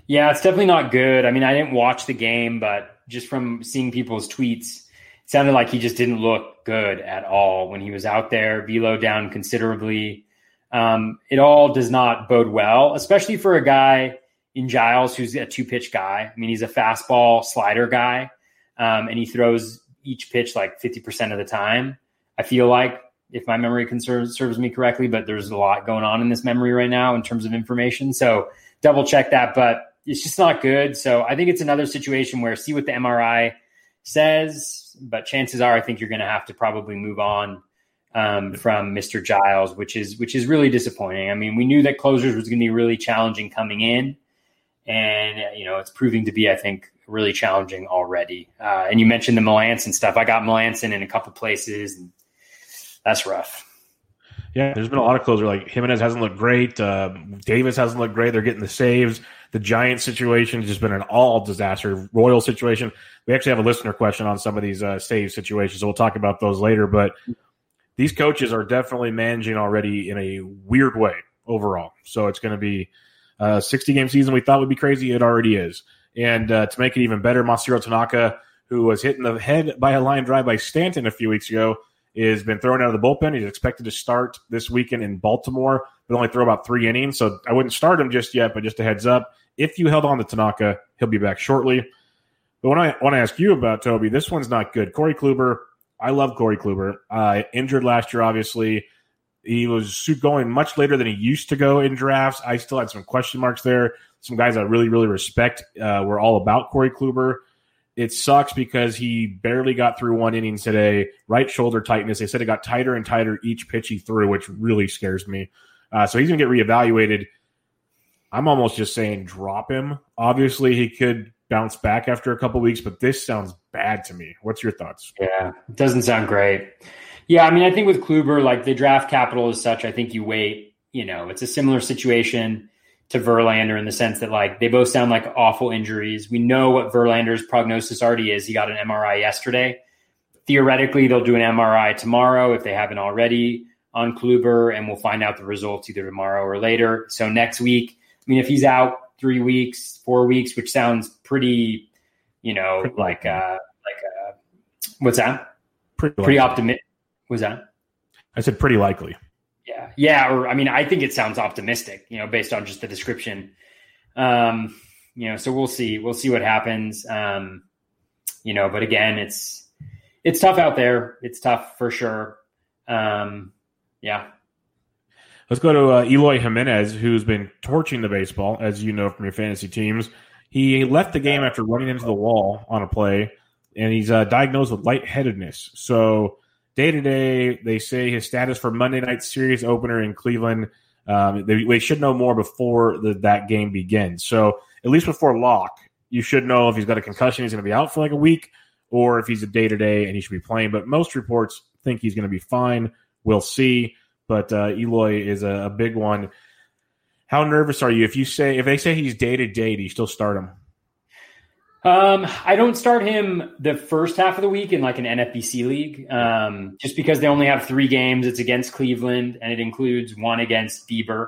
Yeah, it's definitely not good. I mean, I didn't watch the game, but just from seeing people's tweets, it sounded like he just didn't look good at all when he was out there. Velo down considerably. Um, it all does not bode well, especially for a guy in Giles who's a two pitch guy. I mean, he's a fastball slider guy, um, and he throws each pitch like 50% of the time. I feel like, if my memory serves, serves me correctly, but there's a lot going on in this memory right now in terms of information. So double check that, but it's just not good. So I think it's another situation where see what the MRI says, but chances are I think you're going to have to probably move on um, from Mr. Giles, which is which is really disappointing. I mean, we knew that closers was going to be really challenging coming in, and you know it's proving to be, I think, really challenging already. Uh, and you mentioned the Melancon stuff. I got Melancon in a couple places, and that's rough.
Yeah, there's been a lot of closer. Like Jimenez hasn't looked great. Uh, Davis hasn't looked great. They're getting the saves. The Giant situation has just been an all disaster. Royal situation. We actually have a listener question on some of these uh, save situations, so we'll talk about those later. But these coaches are definitely managing already in a weird way overall. So it's going to be a 60 game season we thought would be crazy. It already is. And uh, to make it even better, Masahiro Tanaka, who was hit in the head by a line drive by Stanton a few weeks ago, is been thrown out of the bullpen. He's expected to start this weekend in Baltimore, but only throw about three innings. So I wouldn't start him just yet, but just a heads up. If you held on to Tanaka, he'll be back shortly. But when I want to ask you about Toby, this one's not good. Corey Kluber, I love Corey Kluber. Uh, injured last year, obviously. He was going much later than he used to go in drafts. I still had some question marks there. Some guys I really, really respect uh, were all about Corey Kluber. It sucks because he barely got through one inning today. Right shoulder tightness. They said it got tighter and tighter each pitch he threw, which really scares me. Uh, so he's going to get reevaluated. I'm almost just saying drop him. Obviously, he could bounce back after a couple weeks, but this sounds bad to me. What's your thoughts?
Yeah, it doesn't sound great. Yeah, I mean, I think with Kluber, like the draft capital is such, I think you wait. You know, it's a similar situation to Verlander in the sense that like they both sound like awful injuries. We know what Verlander's prognosis already is. He got an MRI yesterday. Theoretically, they'll do an MRI tomorrow if they haven't already on Kluber, and we'll find out the results either tomorrow or later. So next week, I mean, if he's out three weeks, four weeks, which sounds pretty, you know, like uh like uh what's that?
Pretty,
pretty optimistic. Was that?
I said pretty likely.
Yeah. Yeah. Or, I mean, I think it sounds optimistic, you know, based on just the description. Um, you know, so we'll see. We'll see what happens. Um, you know, but again, it's, it's tough out there. It's tough for sure. Um, yeah.
Let's go to uh, Eloy Jimenez, who's been torching the baseball, as you know from your fantasy teams. He left the game after running into the wall on a play, and he's uh, diagnosed with lightheadedness. So day to day, they say his status for Monday night series opener in Cleveland. Um, they, they, should know more before the, that game begins. So at least before lock, you should know if he's got a concussion, he's going to be out for like a week, or if he's a day to day and he should be playing. But most reports think he's going to be fine. We'll see. But uh, Eloy is a, a big one. How nervous are you if you say if they say he's day to day? Do you still start him?
Um, I don't start him the first half of the week in like an NFBC league, um, just because they only have three games. It's against Cleveland, and it includes one against Bieber.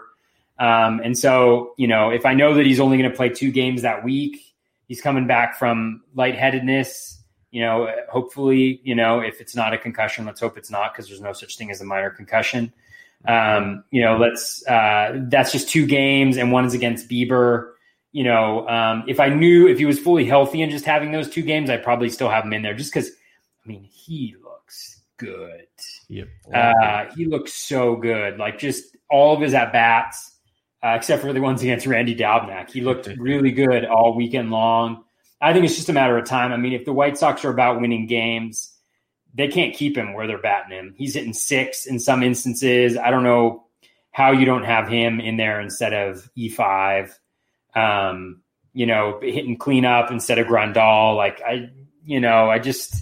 Um, and so, you know, if I know that he's only going to play two games that week, he's coming back from lightheadedness. You know, hopefully, you know, if it's not a concussion, let's hope it's not because there's no such thing as a minor concussion. Um, you know, let's uh, that's just two games, and one is against Bieber you know, um, if I knew if he was fully healthy and just having those two games, I'd probably still have him in there just because, I mean, he looks good.
Yep.
Uh, he looks so good. Like just all of his at bats, uh, except for the ones against Randy Dobnak. He looked really good all weekend long. I think it's just a matter of time. I mean, if the White Sox are about winning games, they can't keep him where they're batting him. He's hitting six in some instances. I don't know how you don't have him in there instead of E5 um, you know, hitting cleanup instead of Grandal. Like I, you know, I just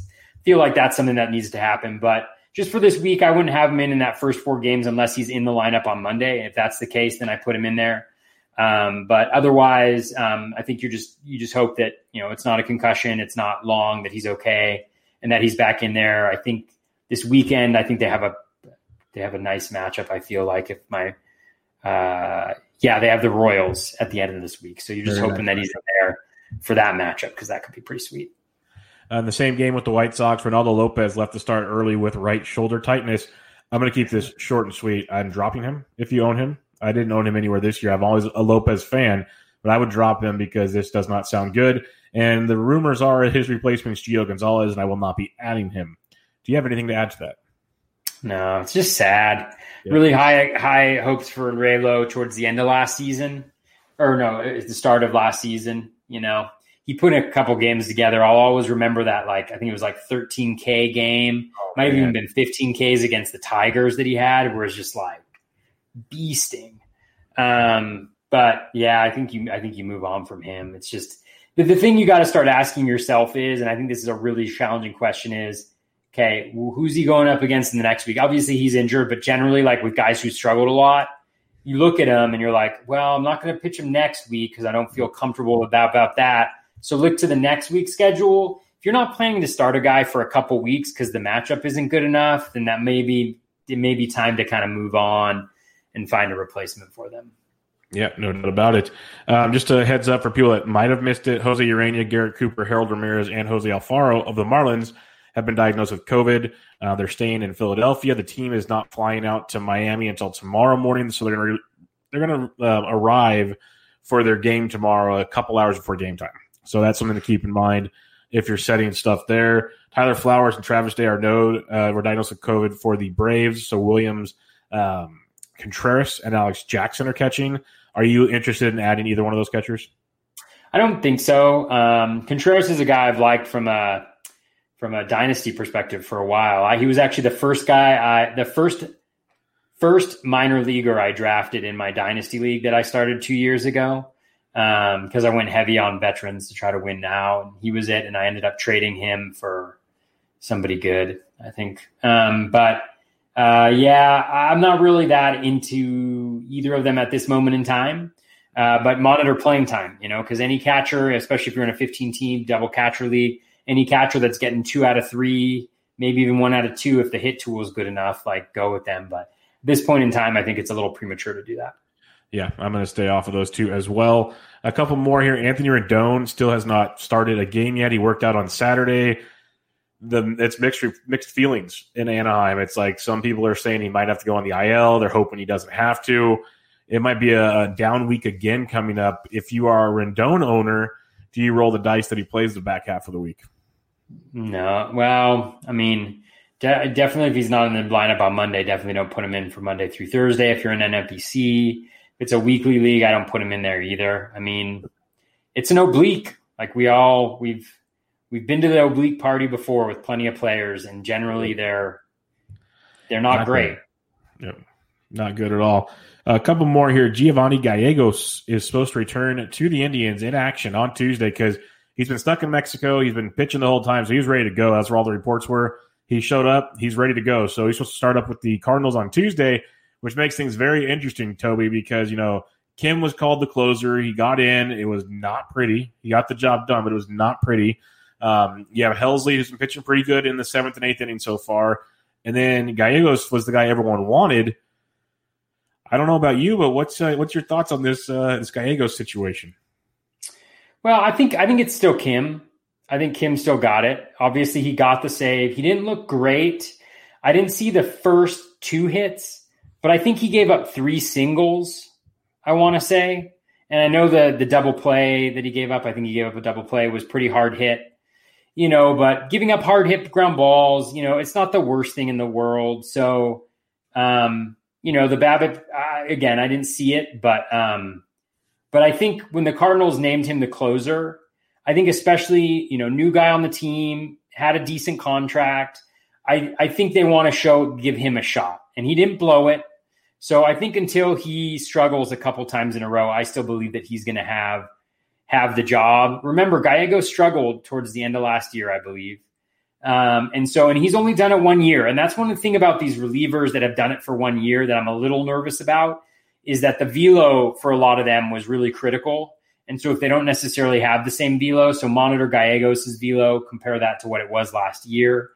feel like that's something that needs to happen. But just for this week, I wouldn't have him in in that first four games unless he's in the lineup on Monday. If that's the case, then I put him in there. Um, but otherwise, um, I think you just you just hope that you know it's not a concussion, it's not long, that he's okay, and that he's back in there. I think this weekend, I think they have a they have a nice matchup. I feel like if my uh, yeah, they have the Royals at the end of this week. So you're just Very hoping nice. that he's there for that matchup because that could be pretty sweet.
Uh, in the same game with the White Sox, Reynaldo Lopez left to start early with right shoulder tightness. I'm going to keep this short and sweet. I'm dropping him if you own him. I didn't own him anywhere this year. I'm always a Lopez fan, but I would drop him because this does not sound good. And the rumors are his replacement is Gio Gonzalez, and I will not be adding him. Do you have anything to add to that?
No, it's just sad. Yeah. Really high high hopes for Raylo towards the end of last season, or no, at the start of last season. You know, he he put a couple games together. I'll always remember that. Like I think it was like 13k game, oh, might have even been 15ks against the Tigers that he had, where it's just like beasting. Um, but yeah, I think you I think you move on from him. It's just the, the thing you got to start asking yourself is, and I think this is a really challenging question is, okay, who's he going up against in the next week? Obviously he's injured, but generally like with guys who struggled a lot, you look at him and you're like, well, I'm not going to pitch him next week because I don't feel comfortable about, about that. So look to the next week's schedule. If you're not planning to start a guy for a couple weeks because the matchup isn't good enough, then that may be it may be time to kind of move on and find a replacement for them.
Yeah, no doubt about it. Um, just a heads up for people that might have missed it: Jose Urena, Garrett Cooper, Harold Ramirez, and Jose Alfaro of the Marlins have been diagnosed with COVID. Uh, they're staying in Philadelphia. The team is not flying out to Miami until tomorrow morning, so they're gonna, they're going to uh, arrive for their game tomorrow a couple hours before game time. So that's something to keep in mind if you're setting stuff there. Tyler Flowers and Travis d'Arnaud uh, were diagnosed with COVID for the Braves. So Williams, um, Contreras, and Alex Jackson are catching. Are you interested in adding either one of those catchers?
I don't think so. Um, Contreras is a guy I've liked from a from a dynasty perspective for a while. I, he was actually the first guy I the first first minor leaguer I drafted in my dynasty league that I started two years ago because um, I went heavy on veterans to try to win now. And he was it, and I ended up trading him for somebody good, I think. Um, but uh, yeah, I'm not really that into either of them at this moment in time. Uh, but monitor playing time, you know, because any catcher, especially if you're in a 15 team double catcher league, any catcher that's getting two out of three, maybe even one out of two, if the hit tool is good enough, like go with them. But this point in time, I think it's a little premature to do that.
Yeah, I'm going to stay off of those two as well. A couple more here. Anthony Rendon still has not started a game yet. He worked out on Saturday. The it's mixed mixed feelings in Anaheim. It's like some people are saying he might have to go on the IL. They're hoping he doesn't have to. It might be a, a down week again coming up. If you are a Rendon owner, do you roll the dice that he plays the back half of the week?
No. Well, I mean, De- definitely, if he's not in the lineup on Monday, definitely don't put him in for Monday through Thursday. If you're in NFBC, if it's a weekly league, I don't put him in there either. I mean, it's an oblique. Like we all we've we've been to the oblique party before with plenty of players, and generally they're they're not, not great.
Good. Yep, not good at all. A couple more here. Giovanni Gallegos is supposed to return to the Indians in action on Tuesday because he's been stuck in Mexico. He's been pitching the whole time, so he was ready to go. That's where all the reports were. He showed up. He's ready to go. So he's supposed to start up with the Cardinals on Tuesday, which makes things very interesting, Toby, because, you know, Kim was called the closer. He got in. It was not pretty. He got the job done, but it was not pretty. Um, you have Helsley, who's been pitching pretty good in the seventh and eighth inning so far. And then Gallegos was the guy everyone wanted. I don't know about you, but what's uh, what's your thoughts on this uh, this Gallegos situation?
Well, I think I think it's still Kim. I think Kim still got it. Obviously, he got the save. He didn't look great. I didn't see the first two hits, but I think he gave up three singles. I want to say, and I know the the double play that he gave up. I think he gave up a double play was pretty hard hit, you know. But giving up hard hit ground balls, you know, it's not the worst thing in the world. So, um, you know, the BABIP, uh, again, I didn't see it, but um, but I think when the Cardinals named him the closer, I think especially, you know, new guy on the team, had a decent contract. I, I think they want to show give him a shot. And he didn't blow it. So I think until he struggles a couple times in a row, I still believe that he's going to have have the job. Remember, Gallego struggled towards the end of last year, I believe. Um, and so, and he's only done it one year. And that's one of the thing about these relievers that have done it for one year that I'm a little nervous about is that the velo for a lot of them was really critical. And so if they don't necessarily have the same velo, so monitor Gallegos' velo, compare that to what it was last year.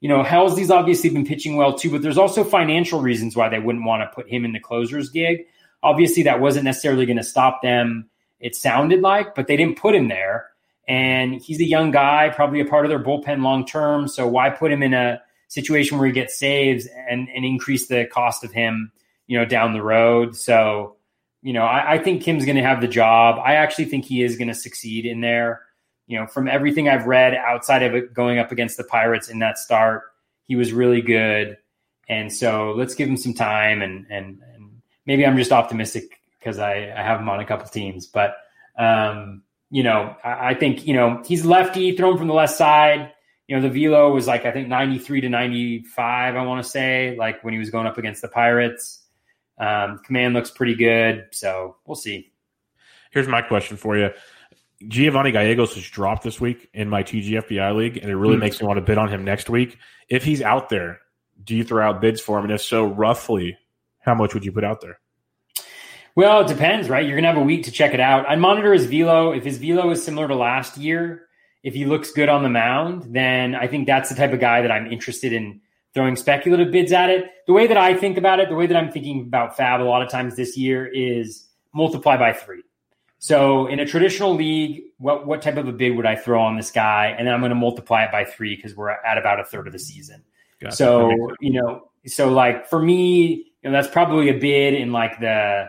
You know, Helsley's obviously been pitching well too, but there's also financial reasons why they wouldn't want to put him in the closer's gig. Obviously, that wasn't necessarily going to stop them, it sounded like, but they didn't put him there. And he's a young guy, probably a part of their bullpen long term. So why put him in a situation where he gets saves and, and increase the cost of him, you know, down the road? So you know, I, I think Kim's going to have the job. I actually think he is going to succeed in there. You know, from everything I've read outside of it going up against the Pirates in that start, he was really good. And so let's give him some time. And and, and maybe I'm just optimistic because I, I have him on a couple teams. But um, you know, I, I think you know he's lefty, thrown from the left side. You know, the velo was like I think ninety three to ninety five. I want to say like when he was going up against the Pirates. Um, command looks pretty good, so we'll see.
Here's my question for you. Giovanni Gallegos has dropped this week in my TGFBI league, and it really mm-hmm. makes me want to bid on him next week. If he's out there, do you throw out bids for him? And if so, roughly, how much would you put out there?
Well, it depends, right? You're gonna have a week to check it out. I monitor his velo. If his velo is similar to last year, if he looks good on the mound, then I think that's the type of guy that I'm interested in throwing speculative bids at it. The way that I think about it, the way that I'm thinking about FAAB a lot of times this year is multiply by three. So in a traditional league, what what type of a bid would I throw on this guy? And then I'm going to multiply it by three because we're at about a third of the season. Gotcha. So you know, so like for me, you know, that's probably a bid in like the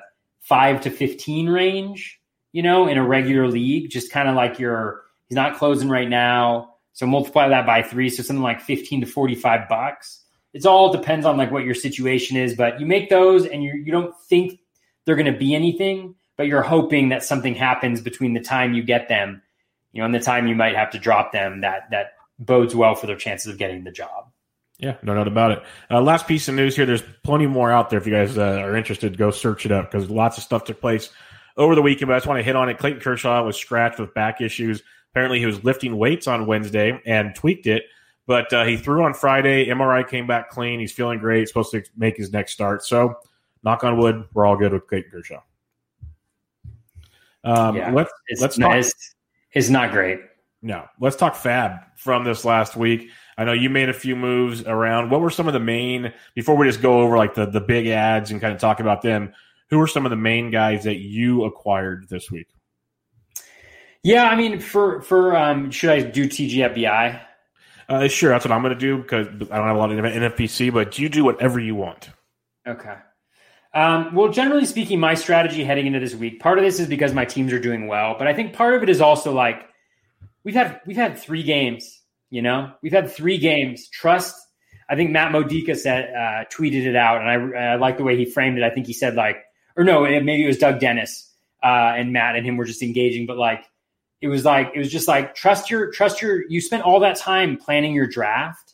five to fifteen range. You know, in a regular league, just kind of like your he's not closing right now. So multiply that by three, so something like fifteen to forty-five bucks. It's all depends on like what your situation is, but you make those and you you don't think they're going to be anything but you're hoping that something happens between the time you get them, you know, and the time you might have to drop them that that bodes well for their chances of getting the job.
Yeah, no doubt about it. Uh, last piece of news here. There's plenty more out there. If you guys uh, are interested, go search it up because lots of stuff took place over the weekend. But I just want to hit on it. Clayton Kershaw was scratched with back issues. Apparently, he was lifting weights on Wednesday and tweaked it. But uh, he threw on Friday. MRI came back clean. He's feeling great. supposed to make his next start. So, knock on wood, we're all good with Clayton Kershaw.
Um, yeah, let's it's, let's talk. It's, it's not great.
No, let's talk FAAB from this last week. I know you made a few moves around. What were some of the main before we just go over like the the big ads and kind of talk about them? Who were some of the main guys that you acquired this week?
Yeah, I mean, for for um, should I do TGFBI?
Uh, sure, that's what I'm going to do because I don't have a lot of NFBC, but you do whatever you want.
Okay. Um, well, generally speaking, my strategy heading into this week, part of this is because my teams are doing well, but I think part of it is also like we've had we've had three games. You know, we've had three games. Trust. I think Matt Modica said uh, tweeted it out, and I, I like the way he framed it. I think he said like, or no, maybe it was Doug Dennis uh, and Matt and him were just engaging, but like it was like it was just like trust your trust your. You spent all that time planning your draft,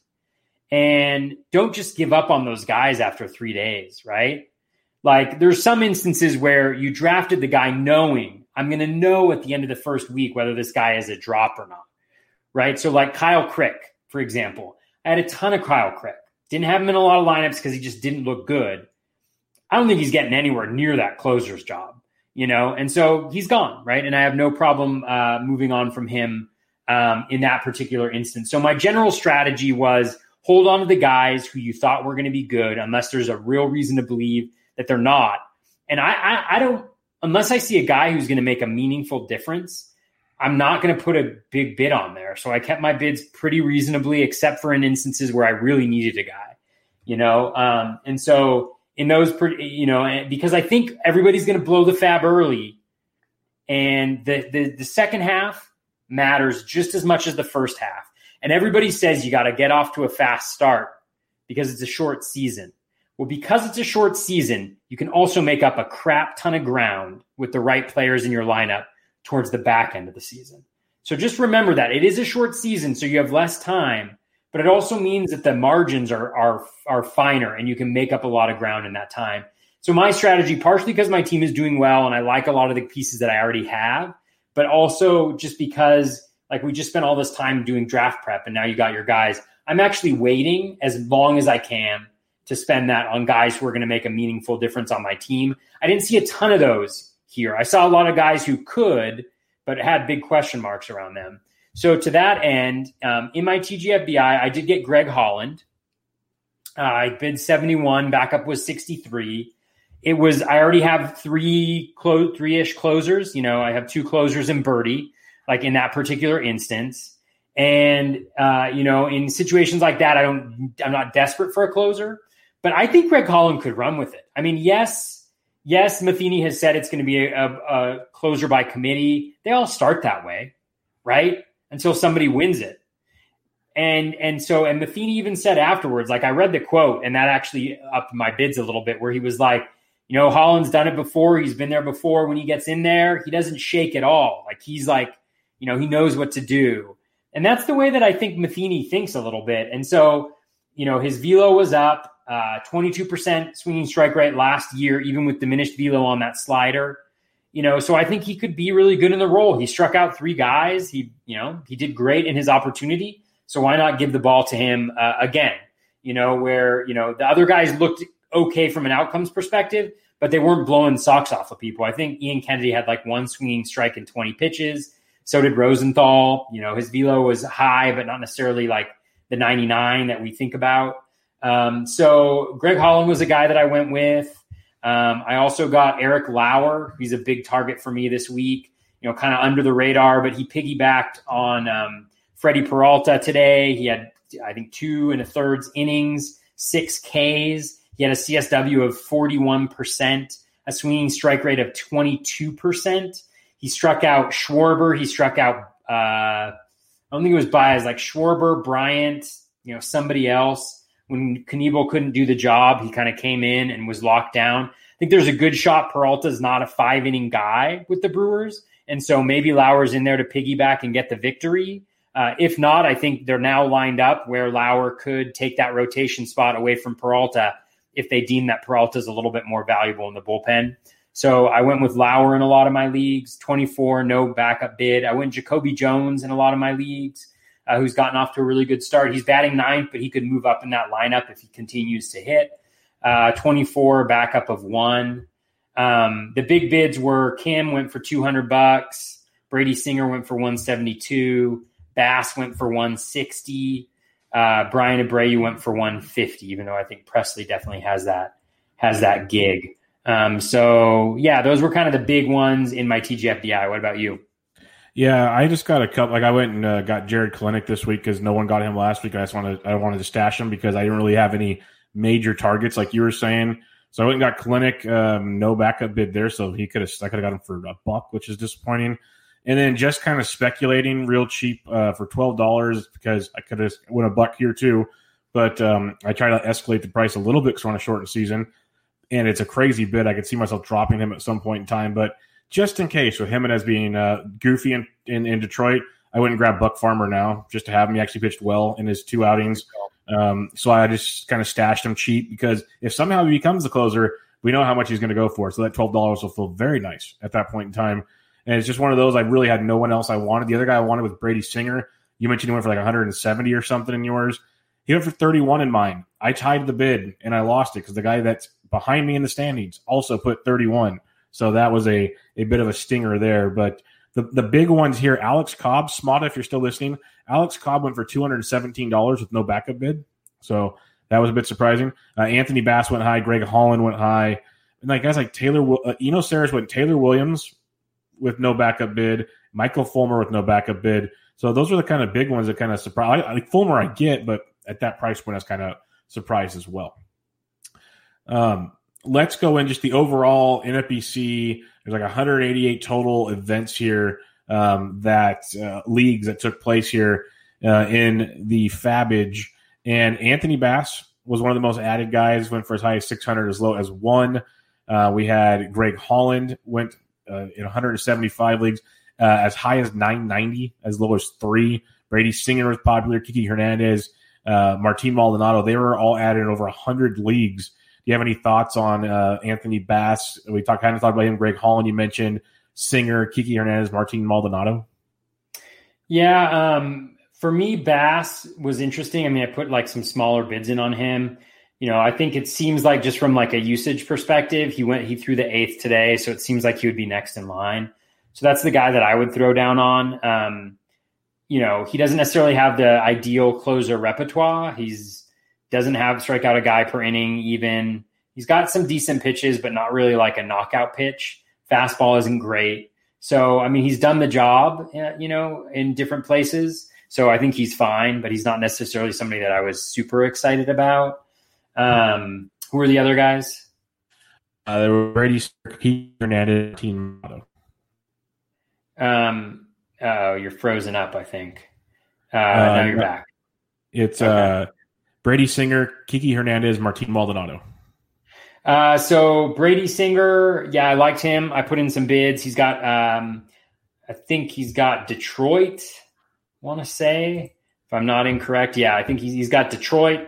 and don't just give up on those guys after three days, right? Like there's some instances where you drafted the guy knowing I'm going to know at the end of the first week whether this guy is a drop or not. Right. So like Kyle Crick, for example, I had a ton of Kyle Crick. Didn't have him in a lot of lineups because he just didn't look good. I don't think he's getting anywhere near that closer's job, you know, and so he's gone, right? And I have no problem uh, moving on from him um, in that particular instance. So my general strategy was hold on to the guys who you thought were going to be good, unless there's a real reason to believe that they're not. And I, I, I don't, unless I see a guy who's going to make a meaningful difference, I'm not going to put a big bid on there. So I kept my bids pretty reasonably, except for in instances where I really needed a guy, you know? Um, and so in those, you know, because I think everybody's going to blow the FAAB early and the, the, the second half matters just as much as the first half. And everybody says you got to get off to a fast start because it's a short season. Well, because it's a short season, you can also make up a crap ton of ground with the right players in your lineup towards the back end of the season. So just remember that it is a short season, so you have less time, but it also means that the margins are are are finer and you can make up a lot of ground in that time. So my strategy, partially because my team is doing well and I like a lot of the pieces that I already have, but also just because like we just spent all this time doing draft prep and now you got your guys. I'm actually waiting as long as I can to spend that on guys who are going to make a meaningful difference on my team. I didn't see a ton of those here. I saw a lot of guys who could, but had big question marks around them. So to that end, um, in my TGFBI, I did get Greg Holland. Uh, I bid 71, backup was 63. It was, I already have three, clo- three-ish closers. You know, I have two closers in Burdi, like in that particular instance. And, uh, you know, in situations like that, I don't, I'm not desperate for a closer. But I think Greg Holland could run with it. I mean, yes, yes, Matheny has said it's going to be a, a, a closer by committee. They all start that way, right? Until somebody wins it. And and so and Matheny even said afterwards, like I read the quote, and that actually upped my bids a little bit, where he was like, You know, Holland's done it before. He's been there before. When he gets in there, he doesn't shake at all. Like he's like, you know, he knows what to do. And that's the way that I think Matheny thinks a little bit. And so, you know, his velo was up uh, 22% swinging strike rate last year, even with diminished velo on that slider. You know, so I think he could be really good in the role. He struck out three guys. He, you know, he did great in his opportunity. So why not give the ball to him uh, again? You know, where you know the other guys looked okay from an outcomes perspective, but they weren't blowing socks off of people. I think Ian Kennedy had like one swinging strike in 20 pitches. So did Rosenthal. You know, his velo was high, but not necessarily like the 99 that we think about. Um, so Greg Holland was a guy that I went with. Um, I also got Eric Lauer. He's a big target for me this week. You know, kind of under the radar, but he piggybacked on um, Freddy Peralta today. He had, I think, two and a thirds innings, six Ks. He had a CSW of 41%, a swinging strike rate of 22%. He struck out Schwarber. He struck out, uh, I don't think it was Baez, like Schwarber, Bryant, you know, somebody else when Knebel couldn't do the job, he kind of came in and was locked down. I think there's a good shot. Peralta's not a five inning guy with the Brewers. And so maybe Lauer's in there to piggyback and get the victory. Uh, if not, I think they're now lined up where Lauer could take that rotation spot away from Peralta if they deem that Peralta is a little bit more valuable in the bullpen. So I went with Lauer in a lot of my leagues, 24, no backup bid. I went Jacoby Jones in a lot of my leagues uh, who's gotten off to a really good start. He's batting ninth, but he could move up in that lineup if he continues to hit. Uh, 24 backup of one. Um, the big bids were Kim went for 200 bucks. Brady Singer went for 172. Bass went for 160. Uh, Bryan Abreu went for 150, even though I think Pressly definitely has that has that gig. Um, so yeah, those were kind of the big ones in my TGFBI. What about you?
Yeah, I just got a couple. Like I went and uh, got Jarred Kelenic this week because no one got him last week. I just wanted I wanted to stash him because I didn't really have any major targets like you were saying. So I went and got Kelenic, um, no backup bid there, so he could have I could have got him for a buck, which is disappointing. And then just kind of speculating real cheap uh, for twelve dollars because I could have won a buck here too, but um, I try to escalate the price a little bit because we're on a shortened season, and it's a crazy bid. I could see myself dropping him at some point in time, but just in case with Jimenez being uh, goofy in, in, in, Detroit, I wouldn't grab Buck Farmer now just to have him. He actually pitched well in his two outings. Um, so I just kind of stashed him cheap because if somehow he becomes the closer, we know how much he's going to go for. So that $12 will feel very nice at that point in time. And it's just one of those I really had no one else I wanted. The other guy I wanted was Brady Singer. You mentioned he went for like 170 or something in yours. He went for 31 in mine. I tied the bid and I lost it because the guy that's behind me in the standings also put 31. So that was a, a bit of a stinger there. But the, the big ones here, Alex Cobb, Smata, if you're still listening, Alex Cobb went for $217 with no backup bid. So that was a bit surprising. Uh, Anthony Bass went high. Greg Holland went high. And like guys like Taylor, uh, Eno Sarris went Taylor Williams with no backup bid. Michael Fulmer with no backup bid. So those are the kind of big ones that kind of surprise. I, like Fulmer, I get, but at that price point, I was kind of surprised as well. Um, let's go in just the overall NFBC. There's like 188 total events here um, that uh, leagues that took place here uh, in the Fabage. And Anthony Bass was one of the most added guys, went for as high as 600, as low as one. Uh, we had Greg Holland went uh, in 175 leagues uh, as high as 990, as low as three. Brady Singer was popular. Kiki Hernandez, uh, Martin Maldonado, they were all added in over 100 leagues you have any thoughts on uh, Anthony Bass? We talked kind of talked about him. Greg Holland, you mentioned Singer, Kiki Hernandez, Martin Maldonado.
Yeah, um, for me, Bass was interesting. I mean, I put like some smaller bids in on him. You know, I think it seems like just from like a usage perspective, he went he threw the eighth today, so it seems like he would be next in line. So that's the guy that I would throw down on. Um, you know, he doesn't necessarily have the ideal closer repertoire. He's doesn't have strike out a guy per inning. Even he's got some decent pitches, but not really like a knockout pitch. Fastball isn't great. So I mean, he's done the job, uh, you know, in different places. So I think he's fine, but he's not necessarily somebody that I was super excited about. Um, who are the other guys?
Uh, there were Brady Hernandez, Team
Um, oh, you're frozen up. I think. Uh, uh, now you're back.
It's okay. uh, Brady Singer, Kiki Hernandez, Martin Maldonado.
Uh, so Brady Singer, yeah, I liked him. I put in some bids. He's got, um, I think he's got Detroit. Want to say, if I'm not incorrect, yeah, I think he's, he's got Detroit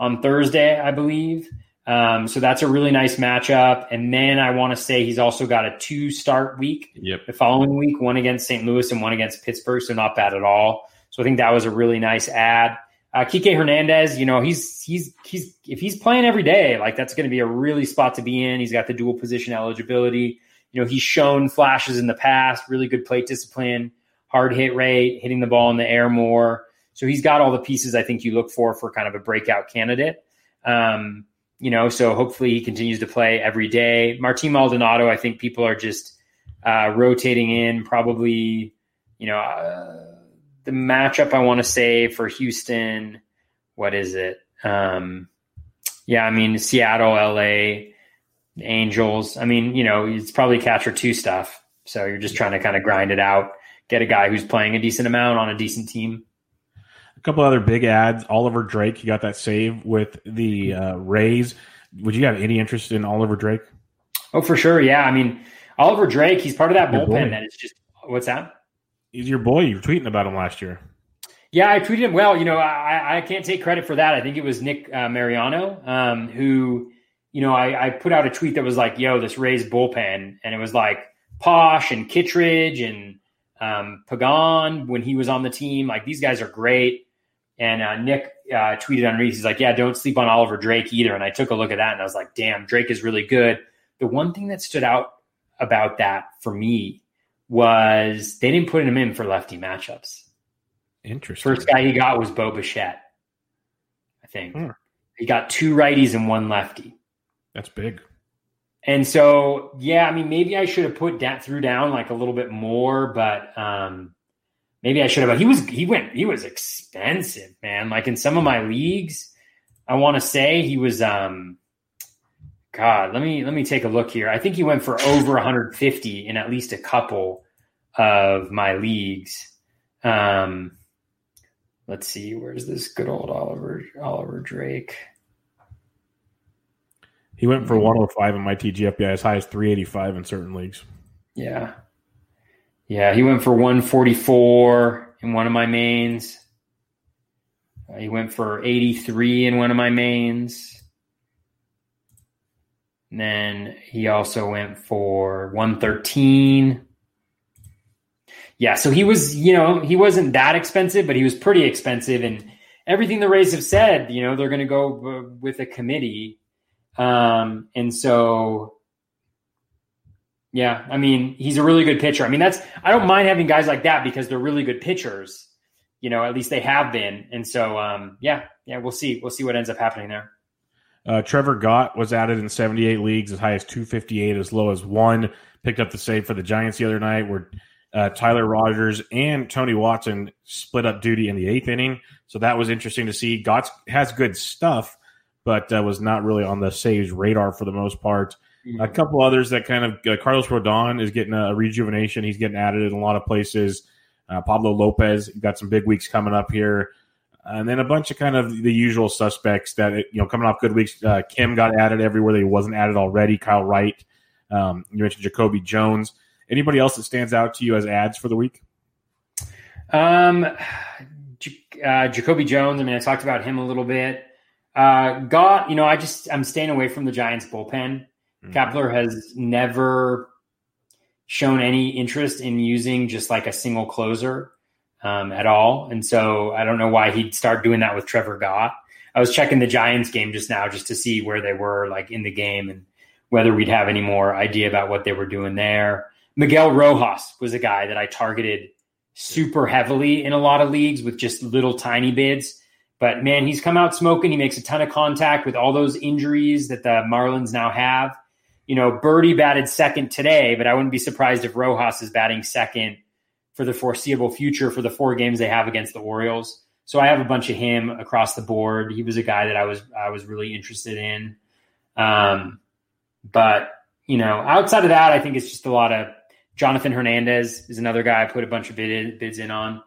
on Thursday, I believe. Um, so that's a really nice matchup. And then I want to say he's also got a two start week.
Yep.
The following week, one against St. Louis and one against Pittsburgh. So not bad at all. So I think that was a really nice ad. Uh, Kike Hernandez, you know, he's he's he's if he's playing every day, like that's going to be a really spot to be in. He's got the dual position eligibility. You know, he's shown flashes in the past, really good plate discipline, hard hit rate, hitting the ball in the air more. So he's got all the pieces I think you look for for kind of a breakout candidate. Um, you know, so hopefully he continues to play every day. Martin Maldonado, I think people are just uh, rotating in. Probably, you know, uh, the matchup I want to say for Houston, what is it? Um, yeah, I mean Seattle, LA, Angels. I mean, you know, it's probably catcher two stuff. So you're just trying to kind of grind it out, get a guy who's playing a decent amount on a decent team.
A couple other big ads. Oliver Drake, you got that save with the uh, Rays. Would you have any interest in Oliver Drake?
Oh, for sure. Yeah. I mean, Oliver Drake, he's part of that bullpen that is just, what's that?
He's your boy. You were tweeting about him last year.
Yeah, I tweeted him. Well, you know, I, I can't take credit for that. I think it was Nick uh, Mariano um, who, you know, I, I put out a tweet that was like, yo, this Rays bullpen. And it was like Poche and Kittredge and um, Pagan when he was on the team. Like, these guys are great. And uh, Nick uh, tweeted underneath, he's like, yeah, don't sleep on Oliver Drake either. And I took a look at that and I was like, damn, Drake is really good. The one thing that stood out about that for me was they didn't put him in for lefty matchups.
Interesting.
First guy he got was Bo Bichette, I think. Hmm. He got two righties and one lefty.
That's big.
And so, yeah, I mean, maybe I should have put that through down like a little bit more, but um, maybe I should have. But he was he went he was expensive, man. Like in some of my leagues, I want to say he was. um God, let me let me take a look here. I think he went for over 150 in at least a couple of my leagues. Um, let's see, where's this good old Oliver Oliver Drake?
He went for 105 in my TGFBI, as high as 385 in certain leagues.
Yeah, yeah, he went for 144 in one of my mains. Uh, he went for 83 in one of my mains. And then he also went for 113. Yeah, so he was, you know, he wasn't that expensive, but he was pretty expensive. And everything the Rays have said, you know, they're going to go with a committee. Um, and so yeah, I mean, he's a really good pitcher. I mean, that's I don't mind having guys like that because they're really good pitchers. You know, at least they have been. And so, um, yeah, yeah, we'll see. We'll see what ends up happening there.
Uh, Trevor Gott was added in 78 leagues, as high as 258, as low as one. Picked up the save for the Giants the other night, where uh, Tyler Rogers and Tony Watson split up duty in the eighth inning. So that was interesting to see. Gott has good stuff, but uh, was not really on the saves radar for the most part. Mm-hmm. A couple others that kind of uh, Carlos Rodon is getting a rejuvenation. He's getting added in a lot of places. Uh, Pablo Lopez got some big weeks coming up here, and then a bunch of kind of the usual suspects that you know coming off good weeks. Uh, Kim got added everywhere that he wasn't added already. Kyle Wright. Um, you mentioned Jacoby Jones. Anybody else that stands out to you as ads for the week?
Um, uh, Jacoby Jones. I mean, I talked about him a little bit. Uh, got you know, I just I'm staying away from the Giants bullpen. Mm-hmm. Kapler has never shown any interest in using just like a single closer um, at all. And so I don't know why he'd start doing that with Trevor Gott. I was checking the Giants game just now just to see where they were like in the game and whether we'd have any more idea about what they were doing there. Miguel Rojas was a guy that I targeted super heavily in a lot of leagues with just little tiny bids. But man, he's come out smoking. He makes a ton of contact with all those injuries that the Marlins now have you know, Berti batted second today, but I wouldn't be surprised if Rojas is batting second for the foreseeable future for the four games they have against the Orioles. So I have a bunch of him across the board. He was a guy that I was I was really interested in. Um, but you know, outside of that, I think it's just a lot of Jonathan Hernandez is another guy I put a bunch of bid, bids in on.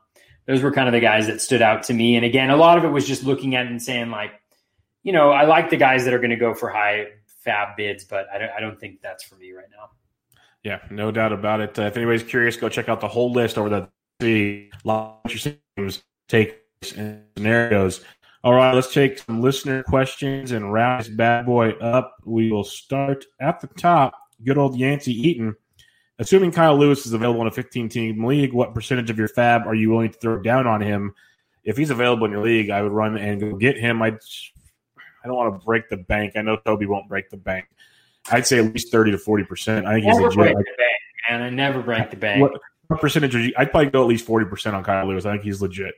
Those were kind of the guys that stood out to me. And again, a lot of it was just looking at and saying like, you know, I like the guys that are going to go for high FAAB bids, but I don't, I don't think that's for me right now.
Yeah, no doubt about it. Uh, if anybody's curious, go check out the whole list over the see interesting take and scenarios. All right, let's take some listener questions and wrap this bad boy up. We will start at the top. Good old Yancey Eaton. Assuming Kyle Lewis is available in a 15 team league, what percentage of your FAAB are you willing to throw down on him? If he's available in your league, I would run and go get him. I I don't want to break the bank. I know Toby won't break the bank. I'd say at least 30 to 40%. I think
never
he's
break
legit.
the bank, man. I never break the bank.
What, what percentage? You, I'd probably go at least 40% on Kyle Lewis. I think he's legit.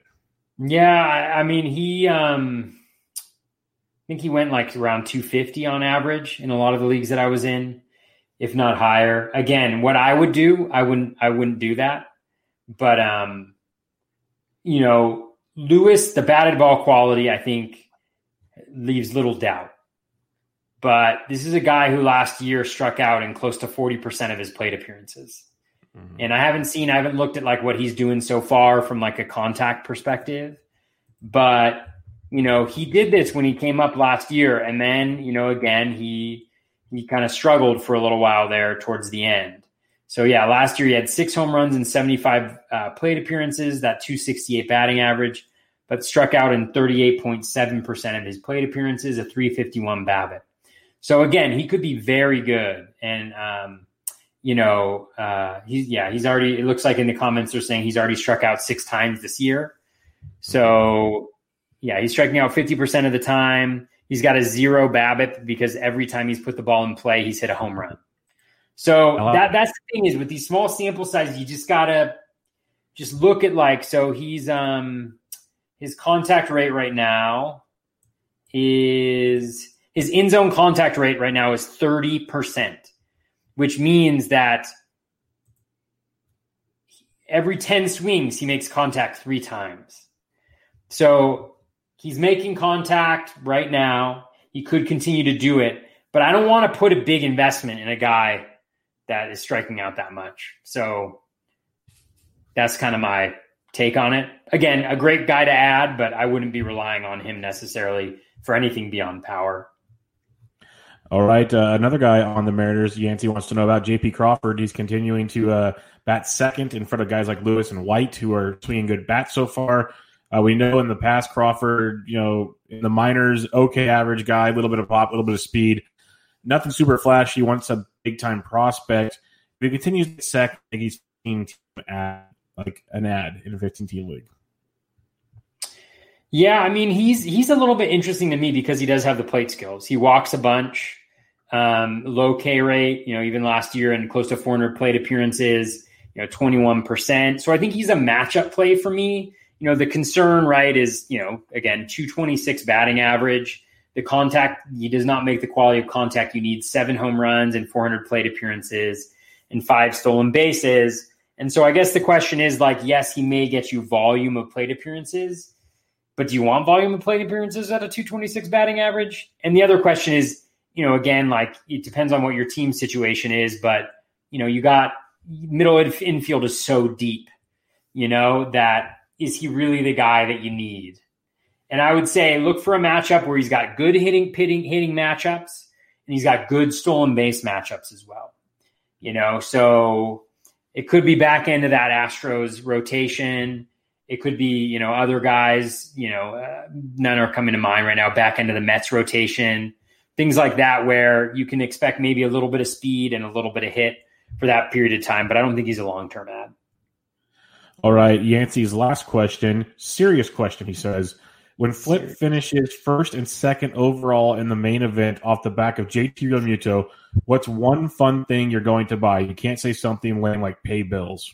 Yeah, I, I mean he um I think he went like around 250 on average in a lot of the leagues that I was in, if not higher. Again, what I would do, I wouldn't I wouldn't do that. But um you know, Lewis, the batted ball quality, I think leaves little doubt. But this is a guy who last year struck out in close to 40% of his plate appearances.
Mhm.
And I haven't seen, I haven't looked at like what he's doing so far from like a contact perspective. But, you know, he did this when he came up last year. And then, you know, again, he, he kind of struggled for a little while there towards the end. So yeah, last year he had six home runs and 75 uh, plate appearances, that 268 batting average, but struck out in 38.7% of his plate appearances, a 351 BABIP. So again, he could be very good. And, um, you know, uh, he's yeah, he's already. It looks like in the comments they're saying he's already struck out six times this year. So yeah, he's striking out fifty percent of the time. He's got a zero BABIP because every time he's put the ball in play, he's hit a home run. So that
it.
that's the thing is with these small sample sizes, you just gotta just look at like so he's um his contact rate right now is his in zone contact rate right now is 30%, which means that every 10 swings, he makes contact three times. So he's making contact right now. He could continue to do it, but I don't want to put a big investment in a guy that is striking out that much. So that's kind of my take on it. Again, a great guy to add, but I wouldn't be relying on him necessarily for anything beyond power.
All right. Uh, another guy on the Mariners, Yancey wants to know about JP Crawford. He's continuing to uh, bat second in front of guys like Lewis and White, who are swinging good bats so far. Uh, we know in the past, Crawford, you know, in the minors, okay average guy, a little bit of pop, a little bit of speed. Nothing super flashy. Wants a big time prospect. If he continues to second, I think he's 15 team ad, like an ad in a 15 team league.
Yeah, I mean he's he's a little bit interesting to me because he does have the plate skills. He walks a bunch, um, low K rate. You know, even last year and close to 400 plate appearances. You know, 21 percent. So I think he's a matchup play for me. You know, the concern right is you know again 226 batting average. The contact he does not make the quality of contact you need. Seven home runs and 400 plate appearances and five stolen bases. And so I guess the question is like, yes, he may get you volume of plate appearances but do you want volume of plate appearances at a 226 batting average? And the other question is, you know, again, like it depends on what your team situation is, but you know, you got middle infield is so deep, you know, that is he really the guy that you need? And I would say look for a matchup where he's got good hitting hitting hitting matchups and he's got good stolen base matchups as well. You know, so it could be back of that Astros rotation. It could be, you know, other guys, you know, uh, none are coming to mind right now, back end of the Mets rotation, things like that, where you can expect maybe a little bit of speed and a little bit of hit for that period of time. But I don't think he's a long term ad.
All right, Yancey's last question, serious question. He says, when Flip
Serious.
finishes first and second overall in the main event off the back of JT Realmuto, what's one fun thing you're going to buy? You can't say something lame like pay bills.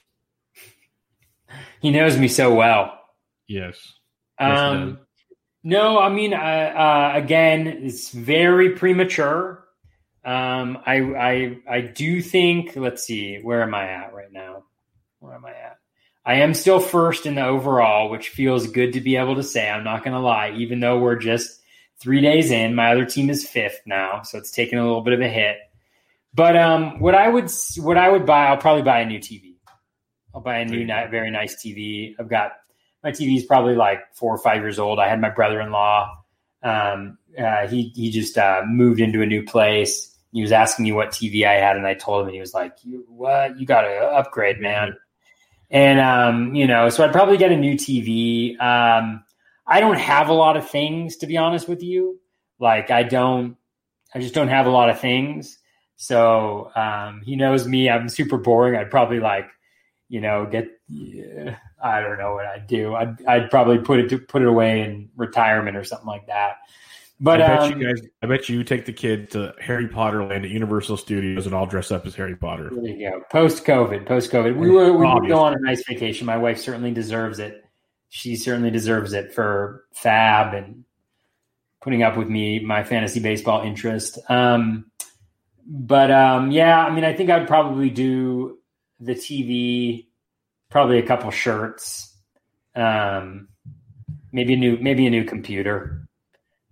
He knows me so well.
Yes. Yes.
Um, no, I mean, uh, uh, again, it's very premature. Um, I, I, I do think. Let's see, where am I at right now? Where am I at? I am still first in the overall, which feels good to be able to say. I'm not going to lie, even though we're just three days in. My other team is fifth now, so it's taken a little bit of a hit. But um, what I would what I would buy, I'll probably buy a new TV. I'll buy a new, very nice TV. I've got my TV is probably like four or five years old. I had my brother in law um, uh, he he just uh, moved into a new place. He was asking me what TV I had, and I told him, and he was like, "You what? You got to upgrade, man." And um, you know, so I'd probably get a new TV. Um, I don't have a lot of things, to be honest with you. Like I don't, I just don't have a lot of things. So um, he knows me. I'm super boring. I'd probably like, you know, get. Yeah, I don't know what I'd do. I'd I'd probably put it to put it away in retirement or something like that. But
I bet
um,
you guys, I bet you take the kid to Harry Potter Land at Universal Studios and all dress up as Harry Potter.
There you go. Post COVID, post COVID, we were we would go on a nice vacation. My wife certainly deserves it. She certainly deserves it for Fab and putting up with me, my fantasy baseball interest. Um, but um, yeah, I mean, I think I'd probably do the TV, probably a couple shirts, um, maybe a new maybe a new computer.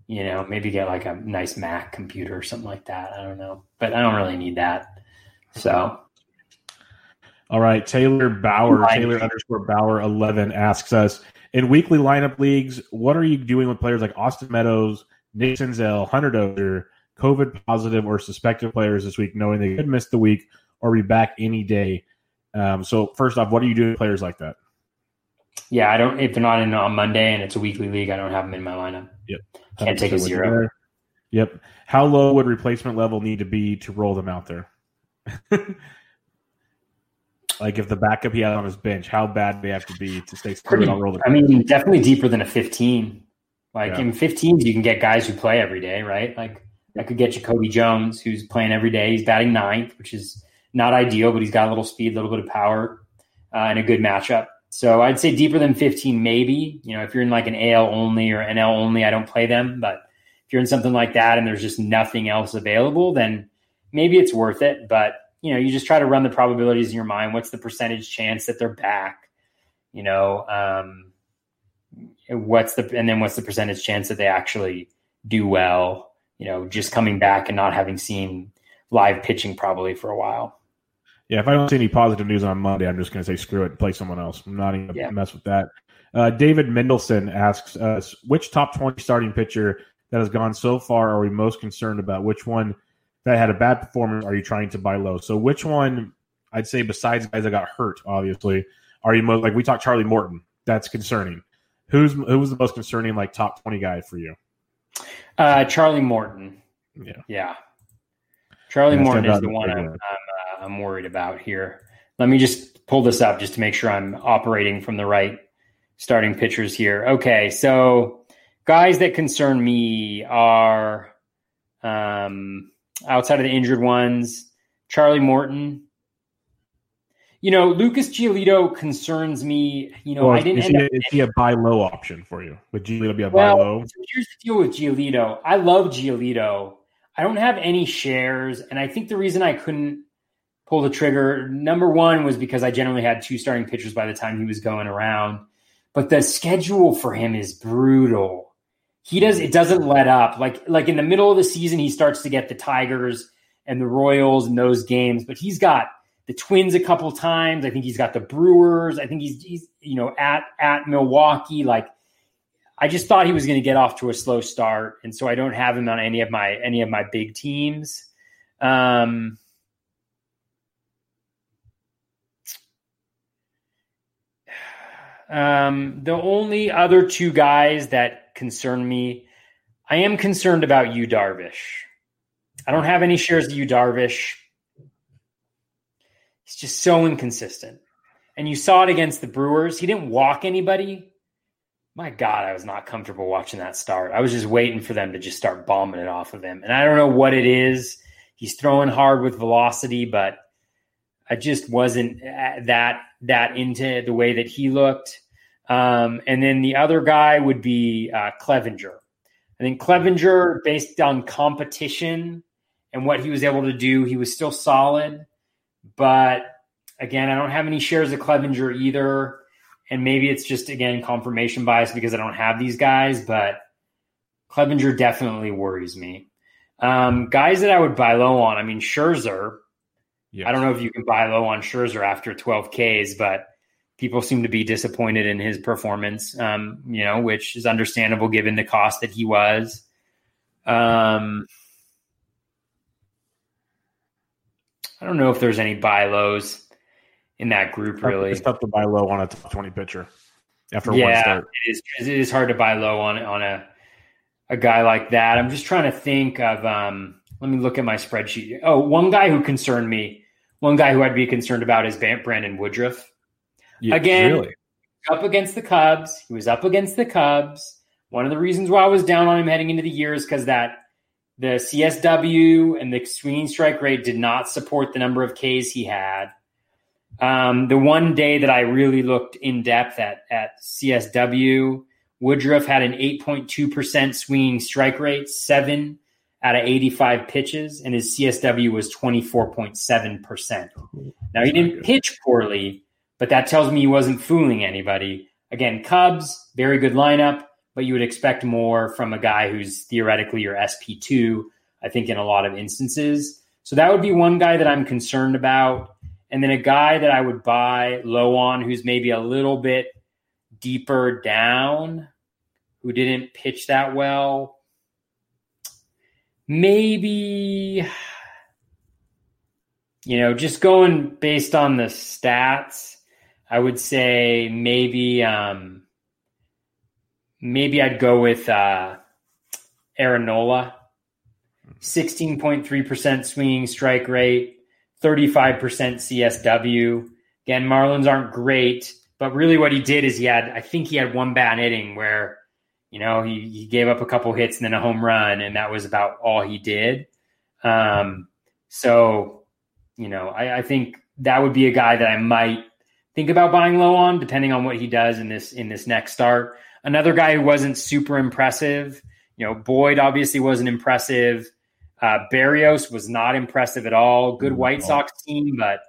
You know, maybe get like a nice Mac computer or something like that. I don't know, but I don't really need that. So,
all right, Taylor Bauer, Taylor underscore Bauer eleven asks us in weekly lineup leagues, what are you doing with players like Austin Meadows, Nick Senzel, Hunter Dozier, COVID positive or suspected players this week, knowing they could miss the week or be back any day? Um, so first off, what are you doing with players like that?
Yeah, I don't. If they're not in on Monday and it's a weekly league, I don't have them in my lineup.
Yep,
can't take a zero.
Yep. How low would replacement level need to be to roll them out there? like if the backup he had on his bench, how bad do they have to be to stay
Pretty, on roll? I mean, definitely deeper than a fifteen. Like yeah. in 15s, you can get guys who play every day, right? Like I could get you Jacoby Jones, who's playing every day. He's batting ninth, which is not ideal, but he's got a little speed, a little bit of power, uh, and a good matchup. So I'd say deeper than 15, maybe. You know, if you're in like an AL only or NL only, I don't play them. But if you're in something like that and there's just nothing else available, then maybe it's worth it. But you know, you just try to run the probabilities in your mind. What's the percentage chance that they're back? You know, um, what's the and then what's the percentage chance that they actually do well? You know, just coming back and not having seen live pitching probably for a while.
Yeah, if I don't see any positive news on Monday, I'm just going to say screw it and play someone else. I'm not even going to yeah. mess with that. Uh, David Mendelson asks us which top 20 starting pitcher that has gone so far are we most concerned about? Which one that had a bad performance are you trying to buy low? So which one I'd say besides guys that got hurt, obviously, are you most like we talked Charlie Morton? That's concerning. Who's who was the most concerning like top twenty guy for you?
Uh, Charlie Morton. Yeah, yeah. Charlie Morton is the one I'm, I'm, uh, I'm worried about here. Let me just pull this up just to make sure I'm operating from the right starting pitchers here. Okay, so guys that concern me are um, outside of the injured ones, Charlie Morton. You know, Lucas Giolito concerns me. You know, well, I didn't.
Is, he, is he, a buy low option for you? Would Giolito be a well, buy low?
Here's the deal with Giolito. I love Giolito. I don't have any shares, and I think the reason I couldn't pull the trigger, number one, was because I generally had two starting pitchers by the time he was going around. But the schedule for him is brutal he does it doesn't let up. Like like in the middle of the season, he starts to get the Tigers and the Royals and those games, but he's got the Twins a couple times. I think he's got the Brewers. I think he's he's you know at at Milwaukee. Like I just thought he was going to get off to a slow start, and so I don't have him on any of my any of my big teams. Um, um, the only other two guys that concern me. I am concerned about Yu Darvish. I don't have any shares of Yu Darvish. He's just so inconsistent. And you saw it against the Brewers. He didn't walk anybody. My God, I was not comfortable watching that start. I was just waiting for them to just start bombing it off of him. And I don't know what it is. He's throwing hard with velocity, but I just wasn't that that into the way that he looked. Um, and then the other guy would be uh, Clevinger. I think Clevinger, based on competition and what he was able to do, he was still solid. But again, I don't have any shares of Clevinger either. And maybe it's just, again, confirmation bias because I don't have these guys. But Clevinger definitely worries me. Um, guys that I would buy low on, I mean, Scherzer. Yes. I don't know if you can buy low on Scherzer after 12 Ks, but people seem to be disappointed in his performance, um, you know, which is understandable given the cost that he was. Um, I don't know if there's any buy lows in that group, really.
It's tough to buy low on a top 20 pitcher after
yeah,
one start.
It is, it is hard to buy low on, on a, a guy like that. I'm just trying to think of, um, let me look at my spreadsheet. Oh, one guy who concerned me, one guy who I'd be concerned about is Brandon Woodruff. Yeah, Again, really? up against the Cubs. He was up against the Cubs. One of the reasons why I was down on him heading into the year is because that the CSW and the swinging strike rate did not support the number of Ks he had. Um, the one day that I really looked in depth at at CSW, Woodruff had an 8.2% swinging strike rate, seven out of 85 pitches, and his CSW was 24.7%. Now, he didn't pitch poorly, but that tells me he wasn't fooling anybody. Again, Cubs, very good lineup, but you would expect more from a guy who's theoretically your SP2, I think, in a lot of instances. So that would be one guy that I'm concerned about. And then a guy that I would buy low on who's maybe a little bit deeper down, who didn't pitch that well. Maybe, you know, just going based on the stats, I would say maybe um, maybe I'd go with uh, Aaron Nola. 16.3% swinging strike rate, 35% CSW. Again, Marlins aren't great, but really what he did is he had, I think he had one bad inning where, you know, he, he gave up a couple hits and then a home run, and that was about all he did. Um, so, you know, I, I think that would be a guy that I might think about buying low on, depending on what he does in this in this next start. Another guy who wasn't super impressive, you know, Boyd obviously wasn't impressive. Uh, Berrios was not impressive at all. Good White Sox team, but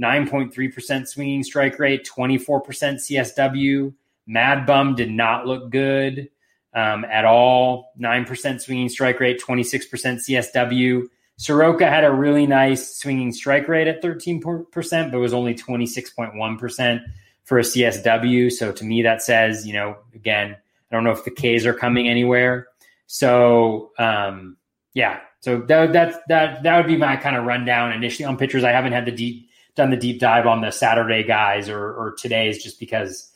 9.3% swinging strike rate, 24% CSW. Mad Bum did not look good um, at all. 9% swinging strike rate, 26% CSW. Soroka had a really nice swinging strike rate at 13%, but was only 26.1% for a CSW. So to me, that says, you know, again, I don't know if the Ks are coming anywhere. So, um, yeah, so that, that, that, that would be my kind of rundown initially on pitchers. I haven't had the deep, done the deep dive on the Saturday guys or, or today's just because,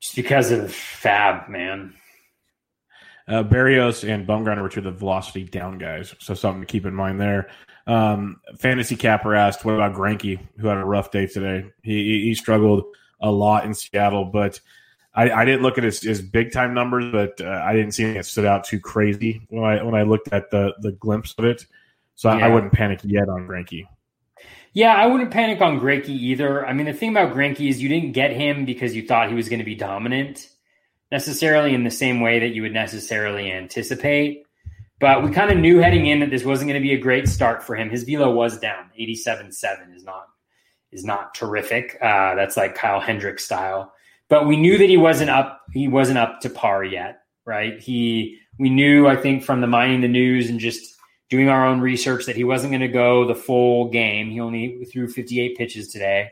just because of FAAB man.
Uh, Berrios and Bumgarner were two of the velocity down guys, so something to keep in mind there. Um, Fantasy Capper asked, "What about Greinke, who had a rough day today? He he struggled a lot in Seattle, but I, I didn't look at his, his big time numbers, but uh, I didn't see anything that stood out too crazy when I when I looked at the the glimpse of it. So yeah. I, I, wouldn't panic yet on Greinke.
Yeah, I wouldn't panic on Greinke either. I mean, the thing about Greinke is you didn't get him because you thought he was going to be dominant necessarily in the same way that you would necessarily anticipate. But we kind of knew heading in that this wasn't going to be a great start for him. His velo was down. 87.7 is not is not terrific. Uh, that's like Kyle Hendricks style. But we knew that he wasn't up he wasn't up to par yet, right? He we knew I think from the mining the news and just doing our own research that he wasn't going to go the full game. He only threw 58 pitches today.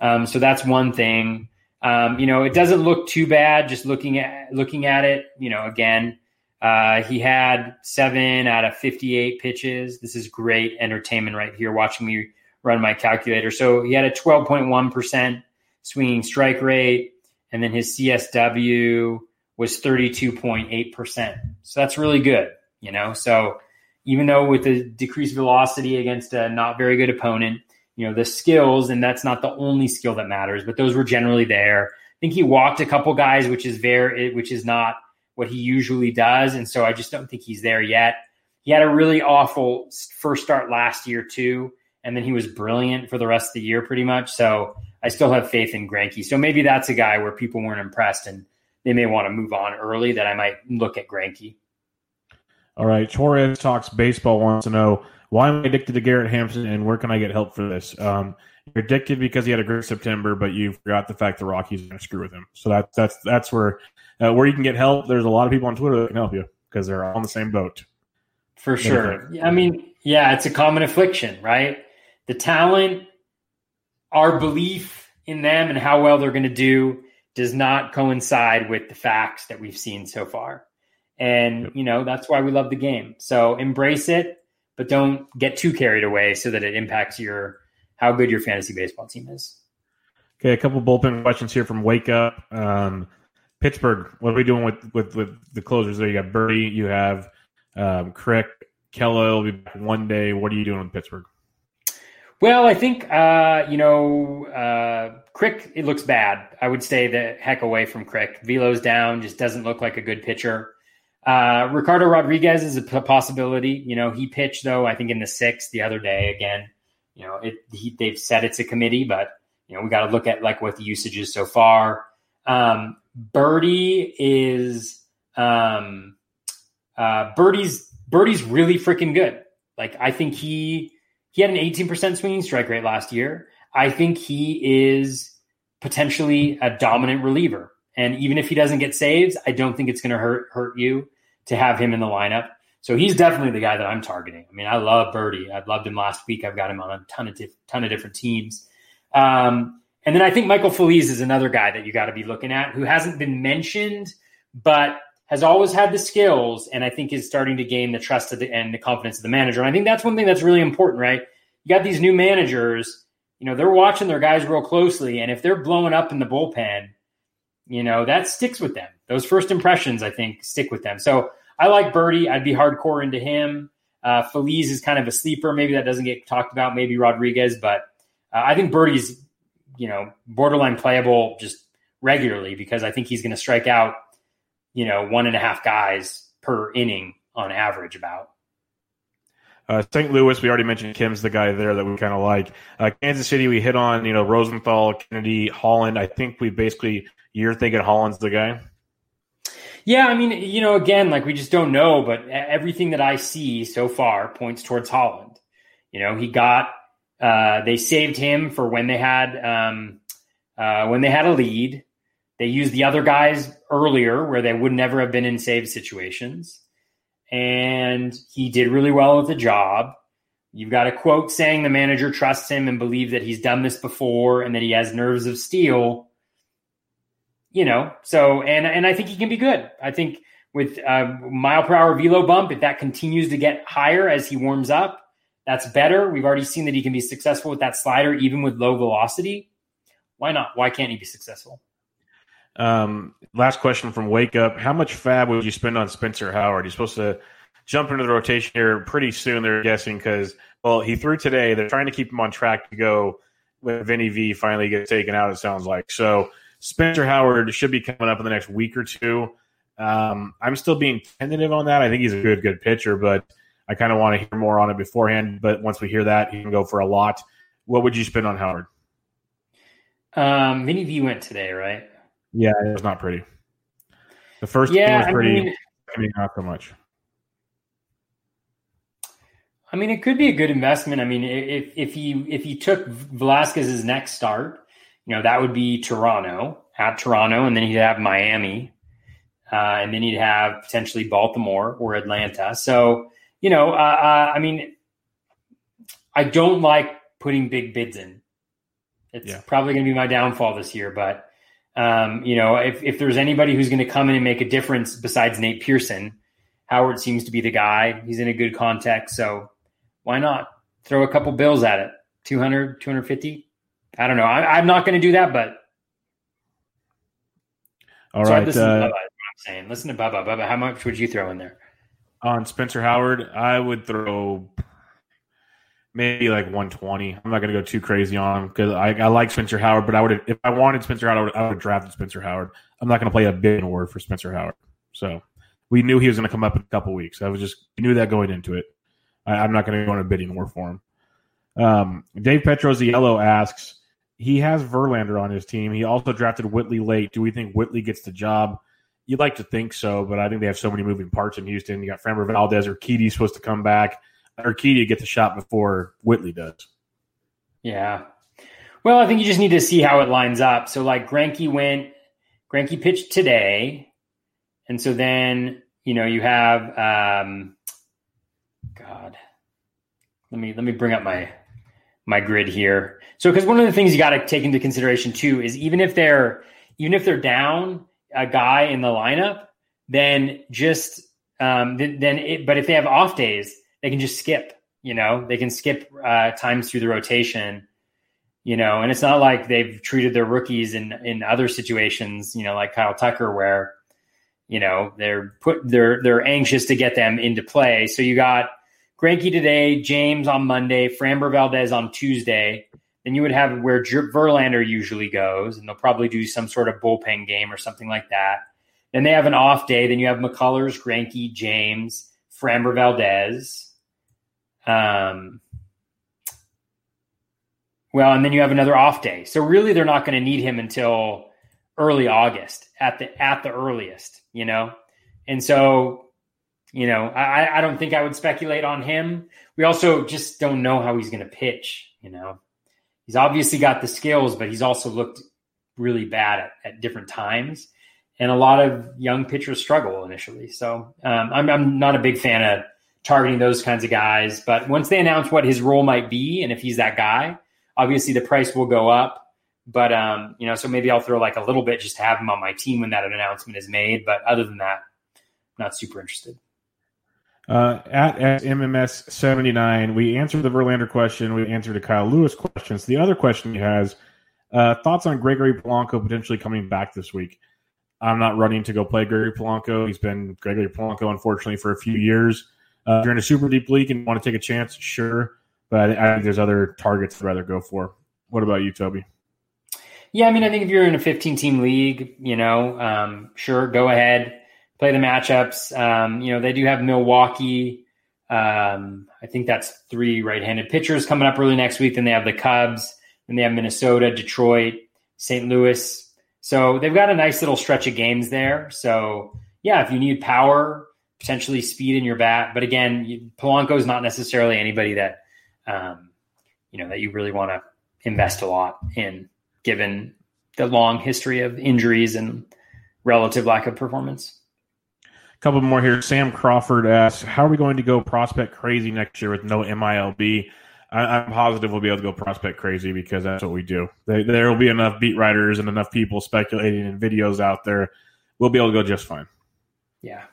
Um, so that's one thing. Um, you know, it doesn't look too bad just looking at looking at it. You know, again, uh, he had seven out of 58 pitches. This is great entertainment right here, watching me run my calculator. So he had a 12.1% swinging strike rate, and then his CSW was 32.8%. So that's really good, you know. So even though with the decreased velocity against a not very good opponent, you know the skills and that's not the only skill that matters but those were generally there. I think he walked a couple guys which is very which is not what he usually does. And so i just don't think he's there yet. He had a really awful first start last year too. And then he was brilliant for the rest of the year pretty much. So i still have faith in Greinke so maybe that's a guy where people weren't impressed and they may want to move on early that i might look at Greinke.
all right torres talks baseball wants to know why am I addicted to Garrett Hampson and where can I get help for this? Um, you're addicted because he had a great September, but you forgot the fact the Rockies are going to screw with him. So that's that's that's where uh, where you can get help. There's a lot of people on Twitter that can help you because they're on the same boat.
For sure. I mean, yeah, it's a common affliction, right? The talent, our belief in them and how well they're going to do does not coincide with the facts that we've seen so far. And, you know, that's why we love the game. So embrace it, but don't get too carried away so that it impacts your how good your fantasy baseball team is.
Okay, a couple bullpen questions here from Wake Up. Um, Pittsburgh, what are we doing with, with, with the closers there? You got Burdi, you have um, Crick, Kela will be back one day. What are you doing with Pittsburgh?
Well, I think uh, you know uh, Crick. It looks bad. I would stay the heck away from Crick. Velo's down. Just doesn't look like a good pitcher. Uh, Ricardo Rodriguez is a possibility. You know, he pitched though. I think in the sixth the other day. Again, you know, it, he, they've said it's a committee, but you know we got to look at like what the usage is so far. Um, Burdi is um, uh, Burdi's Burdi's really freaking good. Like I think he he had an 18% swinging strike rate last year. I think he is potentially a dominant reliever. And even if he doesn't get saves, I don't think it's going to hurt hurt you to have him in the lineup. So he's definitely the guy that I'm targeting. I mean, I love Burdi. I've loved him last week. I've got him on a ton of ton of different teams. Um, and then I think Michael Feliz is another guy that you got to be looking at who hasn't been mentioned, but has always had the skills and I think is starting to gain the trust of the, and the confidence of the manager. And I think that's one thing that's really important, right? You got these new managers, you know, they're watching their guys real closely. And if they're blowing up in the bullpen, you know, that sticks with them. Those first impressions, I think, stick with them. So I like Burdi. I'd be hardcore into him. Uh, Feliz is kind of a sleeper. Maybe that doesn't get talked about. Maybe Rodriguez, but uh, I think Burdi's, you know, borderline playable just regularly because I think he's going to strike out you know, one and a half guys per inning on average about.
Uh, St. Louis, we already mentioned Kim's the guy there that we kind of like. Uh, Kansas City, we hit on, you know, Rosenthal, Kennedy, Holland. I think we basically, you're thinking Holland's the guy?
Yeah, I mean, you know, again, like we just don't know, but everything that I see so far points towards Holland. You know, he got, uh, they saved him for when they had, um, uh, when they had a lead. They used the other guys earlier where they would never have been in save situations. And he did really well at the job. You've got a quote saying the manager trusts him and believes that he's done this before and that he has nerves of steel. You know, so and and I think he can be good. I think with mile per hour velo bump, if that continues to get higher as he warms up, that's better. We've already seen that he can be successful with that slider, even with low velocity. Why not? Why can't he be successful?
Um, last question from Wake Up: How much FAAB would you spend on Spencer Howard? He's supposed to jump into the rotation here pretty soon. They're guessing because well, he threw today. They're trying to keep him on track to go when Vinny V finally gets taken out. It sounds like so. Spencer Howard should be coming up in the next week or two. Um, I'm still being tentative on that. I think he's a good, good pitcher, but I kind of want to hear more on it beforehand. But once we hear that, he can go for a lot. What would you spend on Howard?
Um, Vinny V went today, right?
Yeah, it was not pretty. The first
yeah,
was pretty.
I mean,
I mean, not so much.
I mean, it could be a good investment. I mean, if if he if he took Velasquez's next start, you know, that would be Toronto at Toronto, and then he'd have Miami, uh, and then he'd have potentially Baltimore or Atlanta. So, you know, uh, uh, I mean, I don't like putting big bids in. It's yeah. probably going to be my downfall this year, but um, you know, if, if there's anybody who's going to come in and make a difference besides Nate Pearson, Howard seems to be the guy. He's in a good context. So why not throw a couple bills at it? 200, 250? I don't know. I, am not going to do that, but.
All so right.
Listen, uh, to Bubba, I'm saying. listen to Bubba. Bubba, how much would you throw in there?
On Spencer Howard, I would throw maybe like 120. I'm not going to go too crazy on him because I, I like Spencer Howard, but I would if I wanted Spencer Howard, I would, have drafted Spencer Howard. I'm not going to play a big award for Spencer Howard. So we knew he was going to come up in a couple weeks. I was just knew that going into it. I, am not going to go on a bidding war for him. Um, Dave Yellow asks, he has Verlander on his team. He also drafted Whitley late. Do we think Whitley gets the job? You'd like to think so, but I think they have so many moving parts in Houston. You got Framber Valdez or Urquidy supposed to come back. Urquidy get the shot before Whitley does.
Yeah. Well, I think you just need to see how it lines up. So, like Greinke went, Greinke pitched today, and so then you know you have, um, God, let me let me bring up my my grid here. So, because one of the things you got to take into consideration too is even if they're even if they're down a guy in the lineup, then just um, th- then it, but if they have off days, they can just skip. You know, they can skip uh, times through the rotation. You know, and it's not like they've treated their rookies in in other situations. You know, like Kyle Tucker, where you know they're put they're they're anxious to get them into play. So you got Greinke today, James on Monday, Framber Valdez on Tuesday. Then you would have where Verlander usually goes, and they'll probably do some sort of bullpen game or something like that. Then they have an off day. Then you have McCullers, Greinke, James, Framber Valdez. Um, well, and then you have another off day. So really, they're not going to need him until early August at the at the earliest, you know. And so, you know, I, I don't think I would speculate on him. We also just don't know how he's going to pitch. You know, he's obviously got the skills, but he's also looked really bad at, at different times. And a lot of young pitchers struggle initially. So um, I'm, I'm not a big fan of targeting those kinds of guys. But once they announce what his role might be, and if he's that guy, obviously the price will go up. But um, you know, so maybe I'll throw like a little bit just to have him on my team when that announcement is made. But other than that, not super interested.
Uh, at, at MMS seventy nine, we answered the Verlander question. We answered the Kyle Lewis questions. The other question he has uh, thoughts on Gregory Polanco potentially coming back this week. I'm not running to go play Gregory Polanco. He's been Gregory Polanco, unfortunately, for a few years. Uh, if you're in a super deep league and want to take a chance, sure. But I think there's other targets I'd rather go for. What about you, Toby?
Yeah, I mean, I think if you're in a 15 team league, you know, um, sure, go ahead, play the matchups. Um, you know, they do have Milwaukee. Um, I think that's three right handed pitchers coming up early next week. Then they have the Cubs. Then they have Minnesota, Detroit, St. Louis. So they've got a nice little stretch of games there. So, yeah, if you need power, potentially speed in your bat. But again, Polanco is not necessarily anybody that um, you know that you really want to invest a lot in, given the long history of injuries and relative lack of performance.
A couple more here. Sam Crawford asks, "How are we going to go prospect crazy next year with no MILB?" I, am positive we'll be able to go prospect crazy because that's what we do. there will be enough beat writers and enough people speculating and videos out there. We'll be able to go just fine.
Yeah,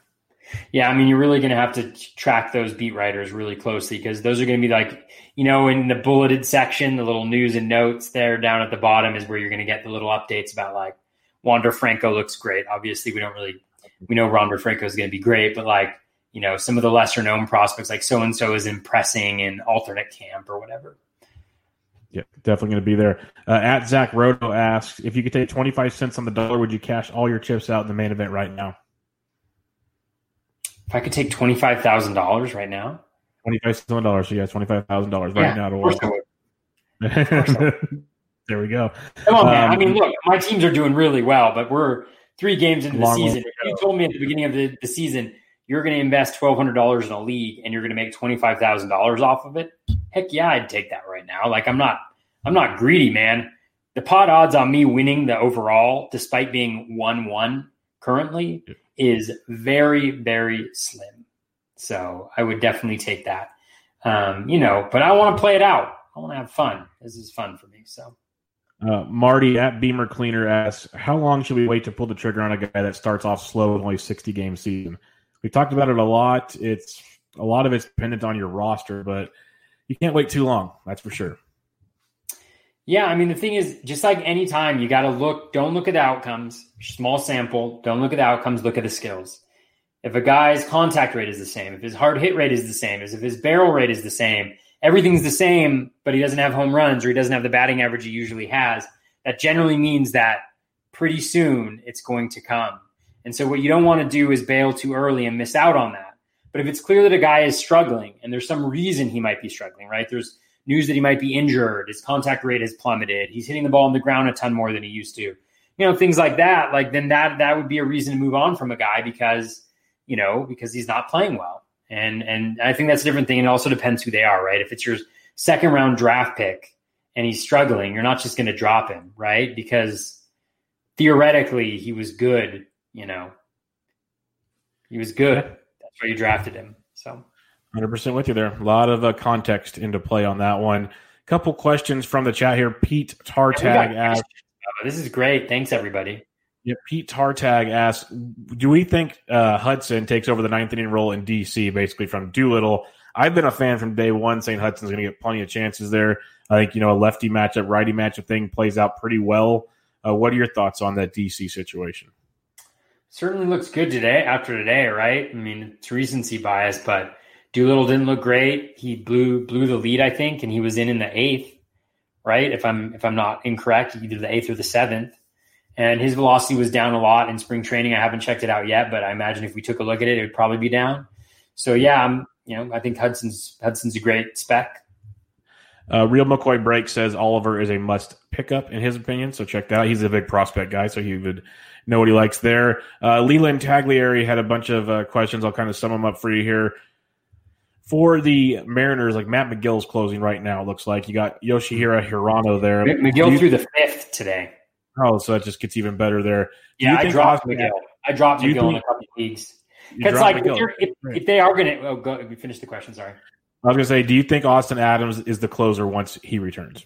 yeah, I mean, you're really going to have to track those beat writers really closely because those are going to be like, you know, in the bulleted section, the little news and notes there down at the bottom is where you're going to get the little updates about like Wander Franco looks great. Obviously, we don't really, we know Wander Franco is going to be great, but like, you know, some of the lesser known prospects, like so and so is impressing in alternate camp or whatever.
Yeah, definitely going to be there. Uh, at Zach Roto asks if you could take 25 cents on the dollar, would you cash all your chips out in the main event right now?
If I could take twenty five thousand dollars right now,
twenty five thousand dollars. So yeah, twenty five thousand dollars right now to there we go.
Come on, man. Um, I mean, look, my teams are doing really well, but we're three games into the season. If you told me at the beginning of the, the season you're going to invest twelve hundred dollars in a league and you're going to make twenty five thousand dollars off of it, heck yeah, I'd take that right now. Like I'm not, I'm not greedy, man. The pot odds on me winning the overall, despite being one one currently, is very, very slim. So I would definitely take that. Um, you know, but I want to play it out. I want to have fun. This is fun for me. So.
Uh, Marty at Beamer Cleaner asks, "How long should we wait to pull the trigger on a guy that starts off slow with only sixty game season?" We talked about it a lot. It's a lot of it's dependent on your roster, but you can't wait too long. That's for sure.
Yeah, I mean the thing is, just like any time, you got to look. Don't look at the outcomes. Small sample. Don't look at the outcomes. Look at the skills. If a guy's contact rate is the same, if his hard hit rate is the same, if his barrel rate is the same, everything's the same, but he doesn't have home runs or he doesn't have the batting average he usually has. That generally means that pretty soon it's going to come. And so what you don't want to do is bail too early and miss out on that. But if it's clear that a guy is struggling and there's some reason he might be struggling, right? There's news that he might be injured, his contact rate has plummeted, he's hitting the ball on the ground a ton more than he used to. You know, things like that, like then that that would be a reason to move on from a guy because, you know, because he's not playing well. And and I think that's a different thing. And it also depends who they are, right? If it's your second round draft pick and he's struggling, you're not just going to drop him, right? Because theoretically he was good, you know. He was good. That's why you drafted him. So
100% with you there. A lot of uh, context into play on that one. Couple questions from the chat here. Pete Tartag asked.
This is great. Thanks, everybody.
Yeah, Pete Tartag asks, do we think uh, Hudson takes over the ninth inning role in DC, basically from Doolittle? I've been a fan from day one, saying Hudson's going to get plenty of chances there. I think you know a lefty matchup, righty matchup thing plays out pretty well. Uh, what are your thoughts on that DC situation?
Certainly looks good today after today, right? I mean, it's recency bias, but Doolittle didn't look great. He blew blew the lead, I think, and he was in in the eighth, right? If I'm if I'm not incorrect, either the eighth or the seventh. And his velocity was down a lot in spring training. I haven't checked it out yet, but I imagine if we took a look at it, it would probably be down. So yeah, I'm you know I think Hudson's Hudson's a great spec.
Uh, Real McCoy Break says Oliver is a must pickup in his opinion. So check that out. He's a big prospect guy, so he would know what he likes there. Uh, Leland Tagliari had a bunch of uh, questions. I'll kind of sum them up for you here for the Mariners, like Matt Magill's closing right now. It looks like you got Yoshihiro Hirano there.
Magill you, through the fifth today.
Oh, so that just gets even better there.
yeah, I dropped Austin, Magill. I dropped Magill think, in a couple of leagues. Because like if, if, if, they are going to, oh, go. We finished the question. Sorry.
I was going to say, do you think Austin Adams is the closer once he returns?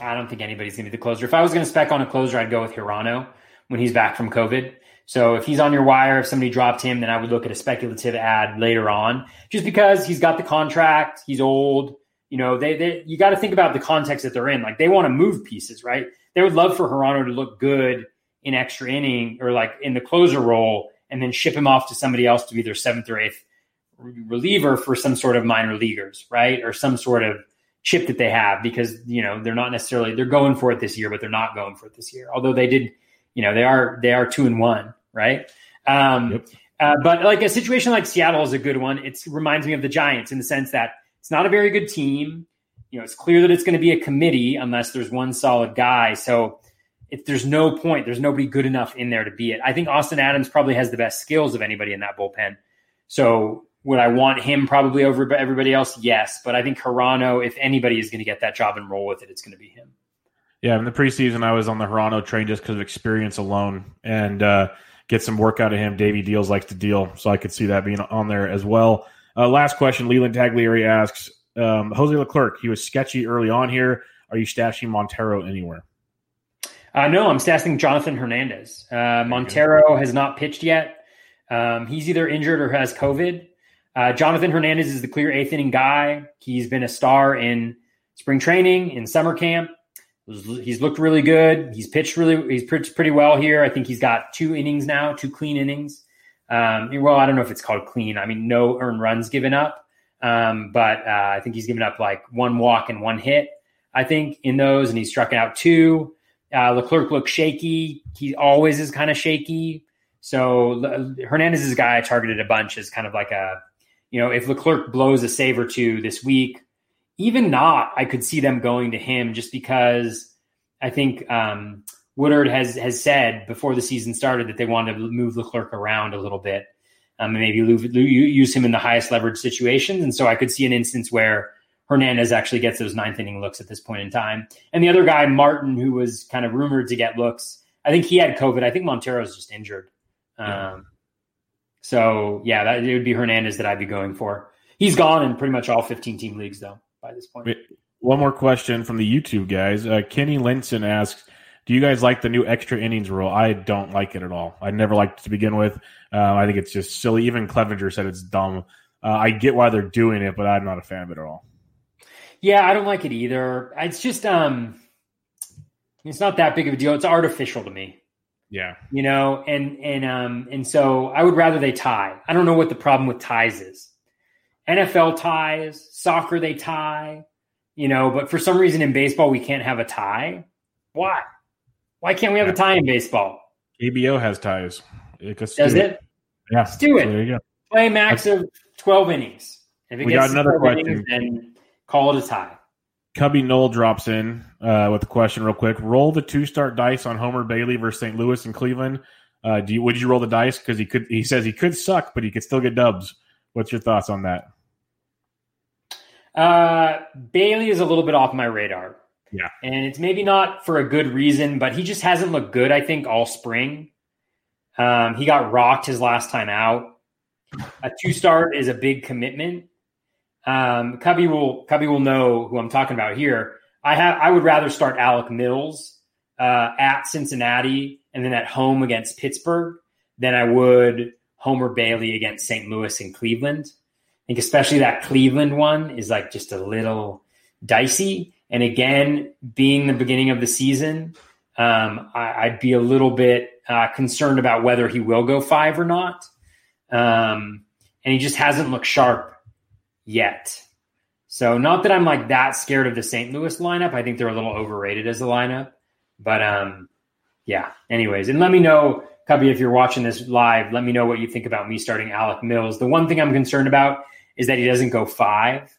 I don't think anybody's going to be the closer. If I was going to spec on a closer, I'd go with Hirano when he's back from COVID. So if he's on your wire, if somebody dropped him, then I would look at a speculative ad later on, just because he's got the contract, he's old. You know, they, they you got to think about the context that they're in. Like they want to move pieces, right? They would love for Hirano to look good in extra inning or like in the closer role, and then ship him off to somebody else to be their seventh or eighth reliever for some sort of minor leaguers, right? Or some sort of chip that they have because you know they're not necessarily they're going for it this year, but they're not going for it this year. Although they did you know they are they are two and one, right? Um, yep. uh, but like a situation like Seattle is a good one. It reminds me of the Giants in the sense that it's not a very good team. You know, it's clear that it's going to be a committee unless there's one solid guy. So if there's no point, there's nobody good enough in there to be it. I think Austin Adams probably has the best skills of anybody in that bullpen. So would I want him probably over everybody else? Yes, but I think Hirano, if anybody is going to get that job and roll with it, it's going to be him.
Yeah, in the preseason, I was on the Hirano train just because of experience alone and uh, get some work out of him. Davey Deals likes to deal, so I could see that being on there as well. Uh, last question Leland Tagliari asks um, Jose Leclerc, he was sketchy early on here. Are you stashing Montero anywhere?
Uh, no, I'm stashing Jonathan Hernandez. Uh, Montero has not pitched yet. Um, he's either injured or has COVID. Uh, Jonathan Hernandez is the clear eighth inning guy. He's been a star in spring training, in summer camp. He's looked really good. He's pitched really. He's pitched pretty well here. I think he's got two innings now, two clean innings. Um, well, I don't know if it's called clean. I mean, no earned runs given up, um, but uh, I think he's given up like one walk and one hit. I think in those, and he's struck out two. Uh, Leclerc looks shaky. He always is kind of shaky. So Hernandez is a guy I targeted a bunch as kind of like a, you know, if Leclerc blows a save or two this week, even not, I could see them going to him just because I think um, Woodward has has said before the season started that they wanted to move Leclerc around a little bit, um, and maybe use him in the highest leverage situations. And so I could see an instance where Hernandez actually gets those ninth inning looks at this point in time. And the other guy, Martin, who was kind of rumored to get looks, I think he had COVID. I think Montero's just injured. Yeah. Um, so yeah, that, it would be Hernandez that I'd be going for. He's gone in pretty much all 15 team leagues though by this point.
One more question from the YouTube guys. Uh, Kenny Linson asks, "Do you guys like the new extra innings rule?" I don't like it at all. I never liked it to begin with. Uh, I think it's just silly. Even Clevinger said it's dumb. Uh, I get why they're doing it, but I'm not a fan of it at all.
Yeah, I don't like it either. It's just um, it's not that big of a deal. It's artificial to me.
Yeah,
you know, and and um, and so I would rather they tie. I don't know what the problem with ties is. NFL ties, soccer they tie, you know, but for some reason in baseball we can't have a tie. Why? Why can't we have a tie in baseball?
ABO has ties.
It Does it? it?
Yeah.
Let's do it. So there you go. Play max of 12 innings.
If it we gets got another question. Innings,
then call it a tie.
Cubby Knoll drops in uh, with a question real quick. Roll the two start dice on Homer Bailey versus St. Louis and Cleveland. Uh, do you would you roll the dice because he could? He says he could suck, but he could still get dubs. What's your thoughts on that?
Uh, Bailey is a little bit off my radar.
Yeah.
And it's maybe not for a good reason, but he just hasn't looked good, I think, all spring. Um, he got rocked his last time out. A two start is a big commitment. Um, Cubby will Cubby will know who I'm talking about here. I have I would rather start Alec Mills uh, at Cincinnati and then at home against Pittsburgh than I would Homer Bailey against St. Louis and Cleveland. I think especially that Cleveland one is like just a little dicey. And again, being the beginning of the season, um, I, would be a little bit uh, concerned about whether he will go five or not. Um, and he just hasn't looked sharp yet. So not that I'm like that scared of the St. Louis lineup. I think they're a little overrated as a lineup. But um, yeah. Anyways, and let me know, Cubby, if you're watching this live, let me know what you think about me starting Alec Mills. The one thing I'm concerned about is that he doesn't go five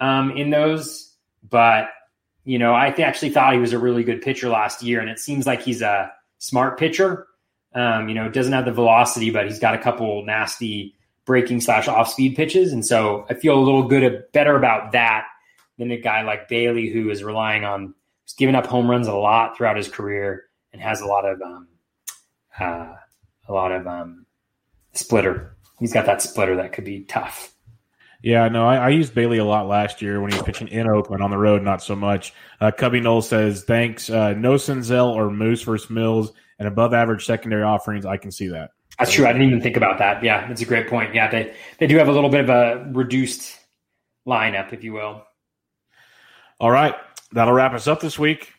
um, in those. But you know, I actually thought he was a really good pitcher last year, and it seems like he's a smart pitcher. Um, you know, doesn't have the velocity, but he's got a couple nasty breaking slash off speed pitches, and so I feel a little good, better about that than a guy like Bailey who is relying on he's giving up home runs a lot throughout his career and has a lot of um, uh, a lot of um, splitter. He's got that splitter that could be tough.
Yeah, no, I, I, used Bailey a lot last year when he was pitching in Oakland on the road, not so much. Uh, Cubby Knoll says, thanks. Uh, no Senzel or Moose versus Mills and above average secondary offerings. I can see that.
That's true. I didn't even think about that. Yeah, that's a great point. Yeah, they, they do have a little bit of a reduced lineup, if you will.
All right. That'll wrap us up this week.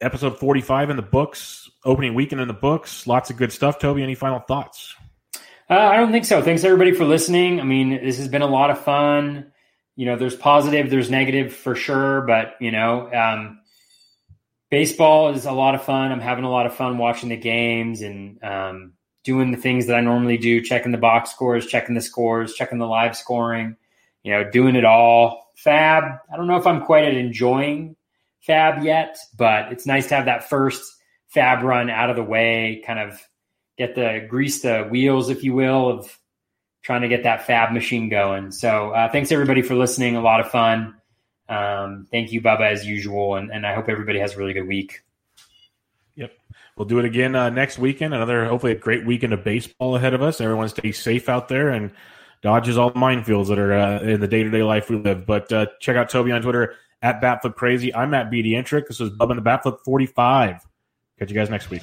Episode 45 in the books, opening weekend in the books. Lots of good stuff. Toby, any final thoughts?
Uh, I don't think so. Thanks everybody for listening. I mean, this has been a lot of fun. You know, there's positive, there's negative for sure, but you know, um, baseball is a lot of fun. I'm having a lot of fun watching the games and um, doing the things that I normally do, checking the box scores, checking the scores, checking the live scoring. You know, doing it all. FAAB. I don't know if I'm quite at enjoying FAAB yet, but it's nice to have that first FAAB run out of the way, kind of get the grease the wheels, if you will, of trying to get that FAAB machine going. So uh, thanks everybody for listening. A lot of fun. Um, thank you, Bubba, as usual, and, and I hope everybody has a really good week.
Yep, we'll do it again uh, next weekend. Another hopefully a great weekend of baseball ahead of us. Everyone stay safe out there and dodges all the minefields that are uh, in the day to day life we live. But uh, check out Toby on Twitter at Batflip Crazy. I'm at BD Entrick. This was Bubba the Batflip 45. Catch you guys next week.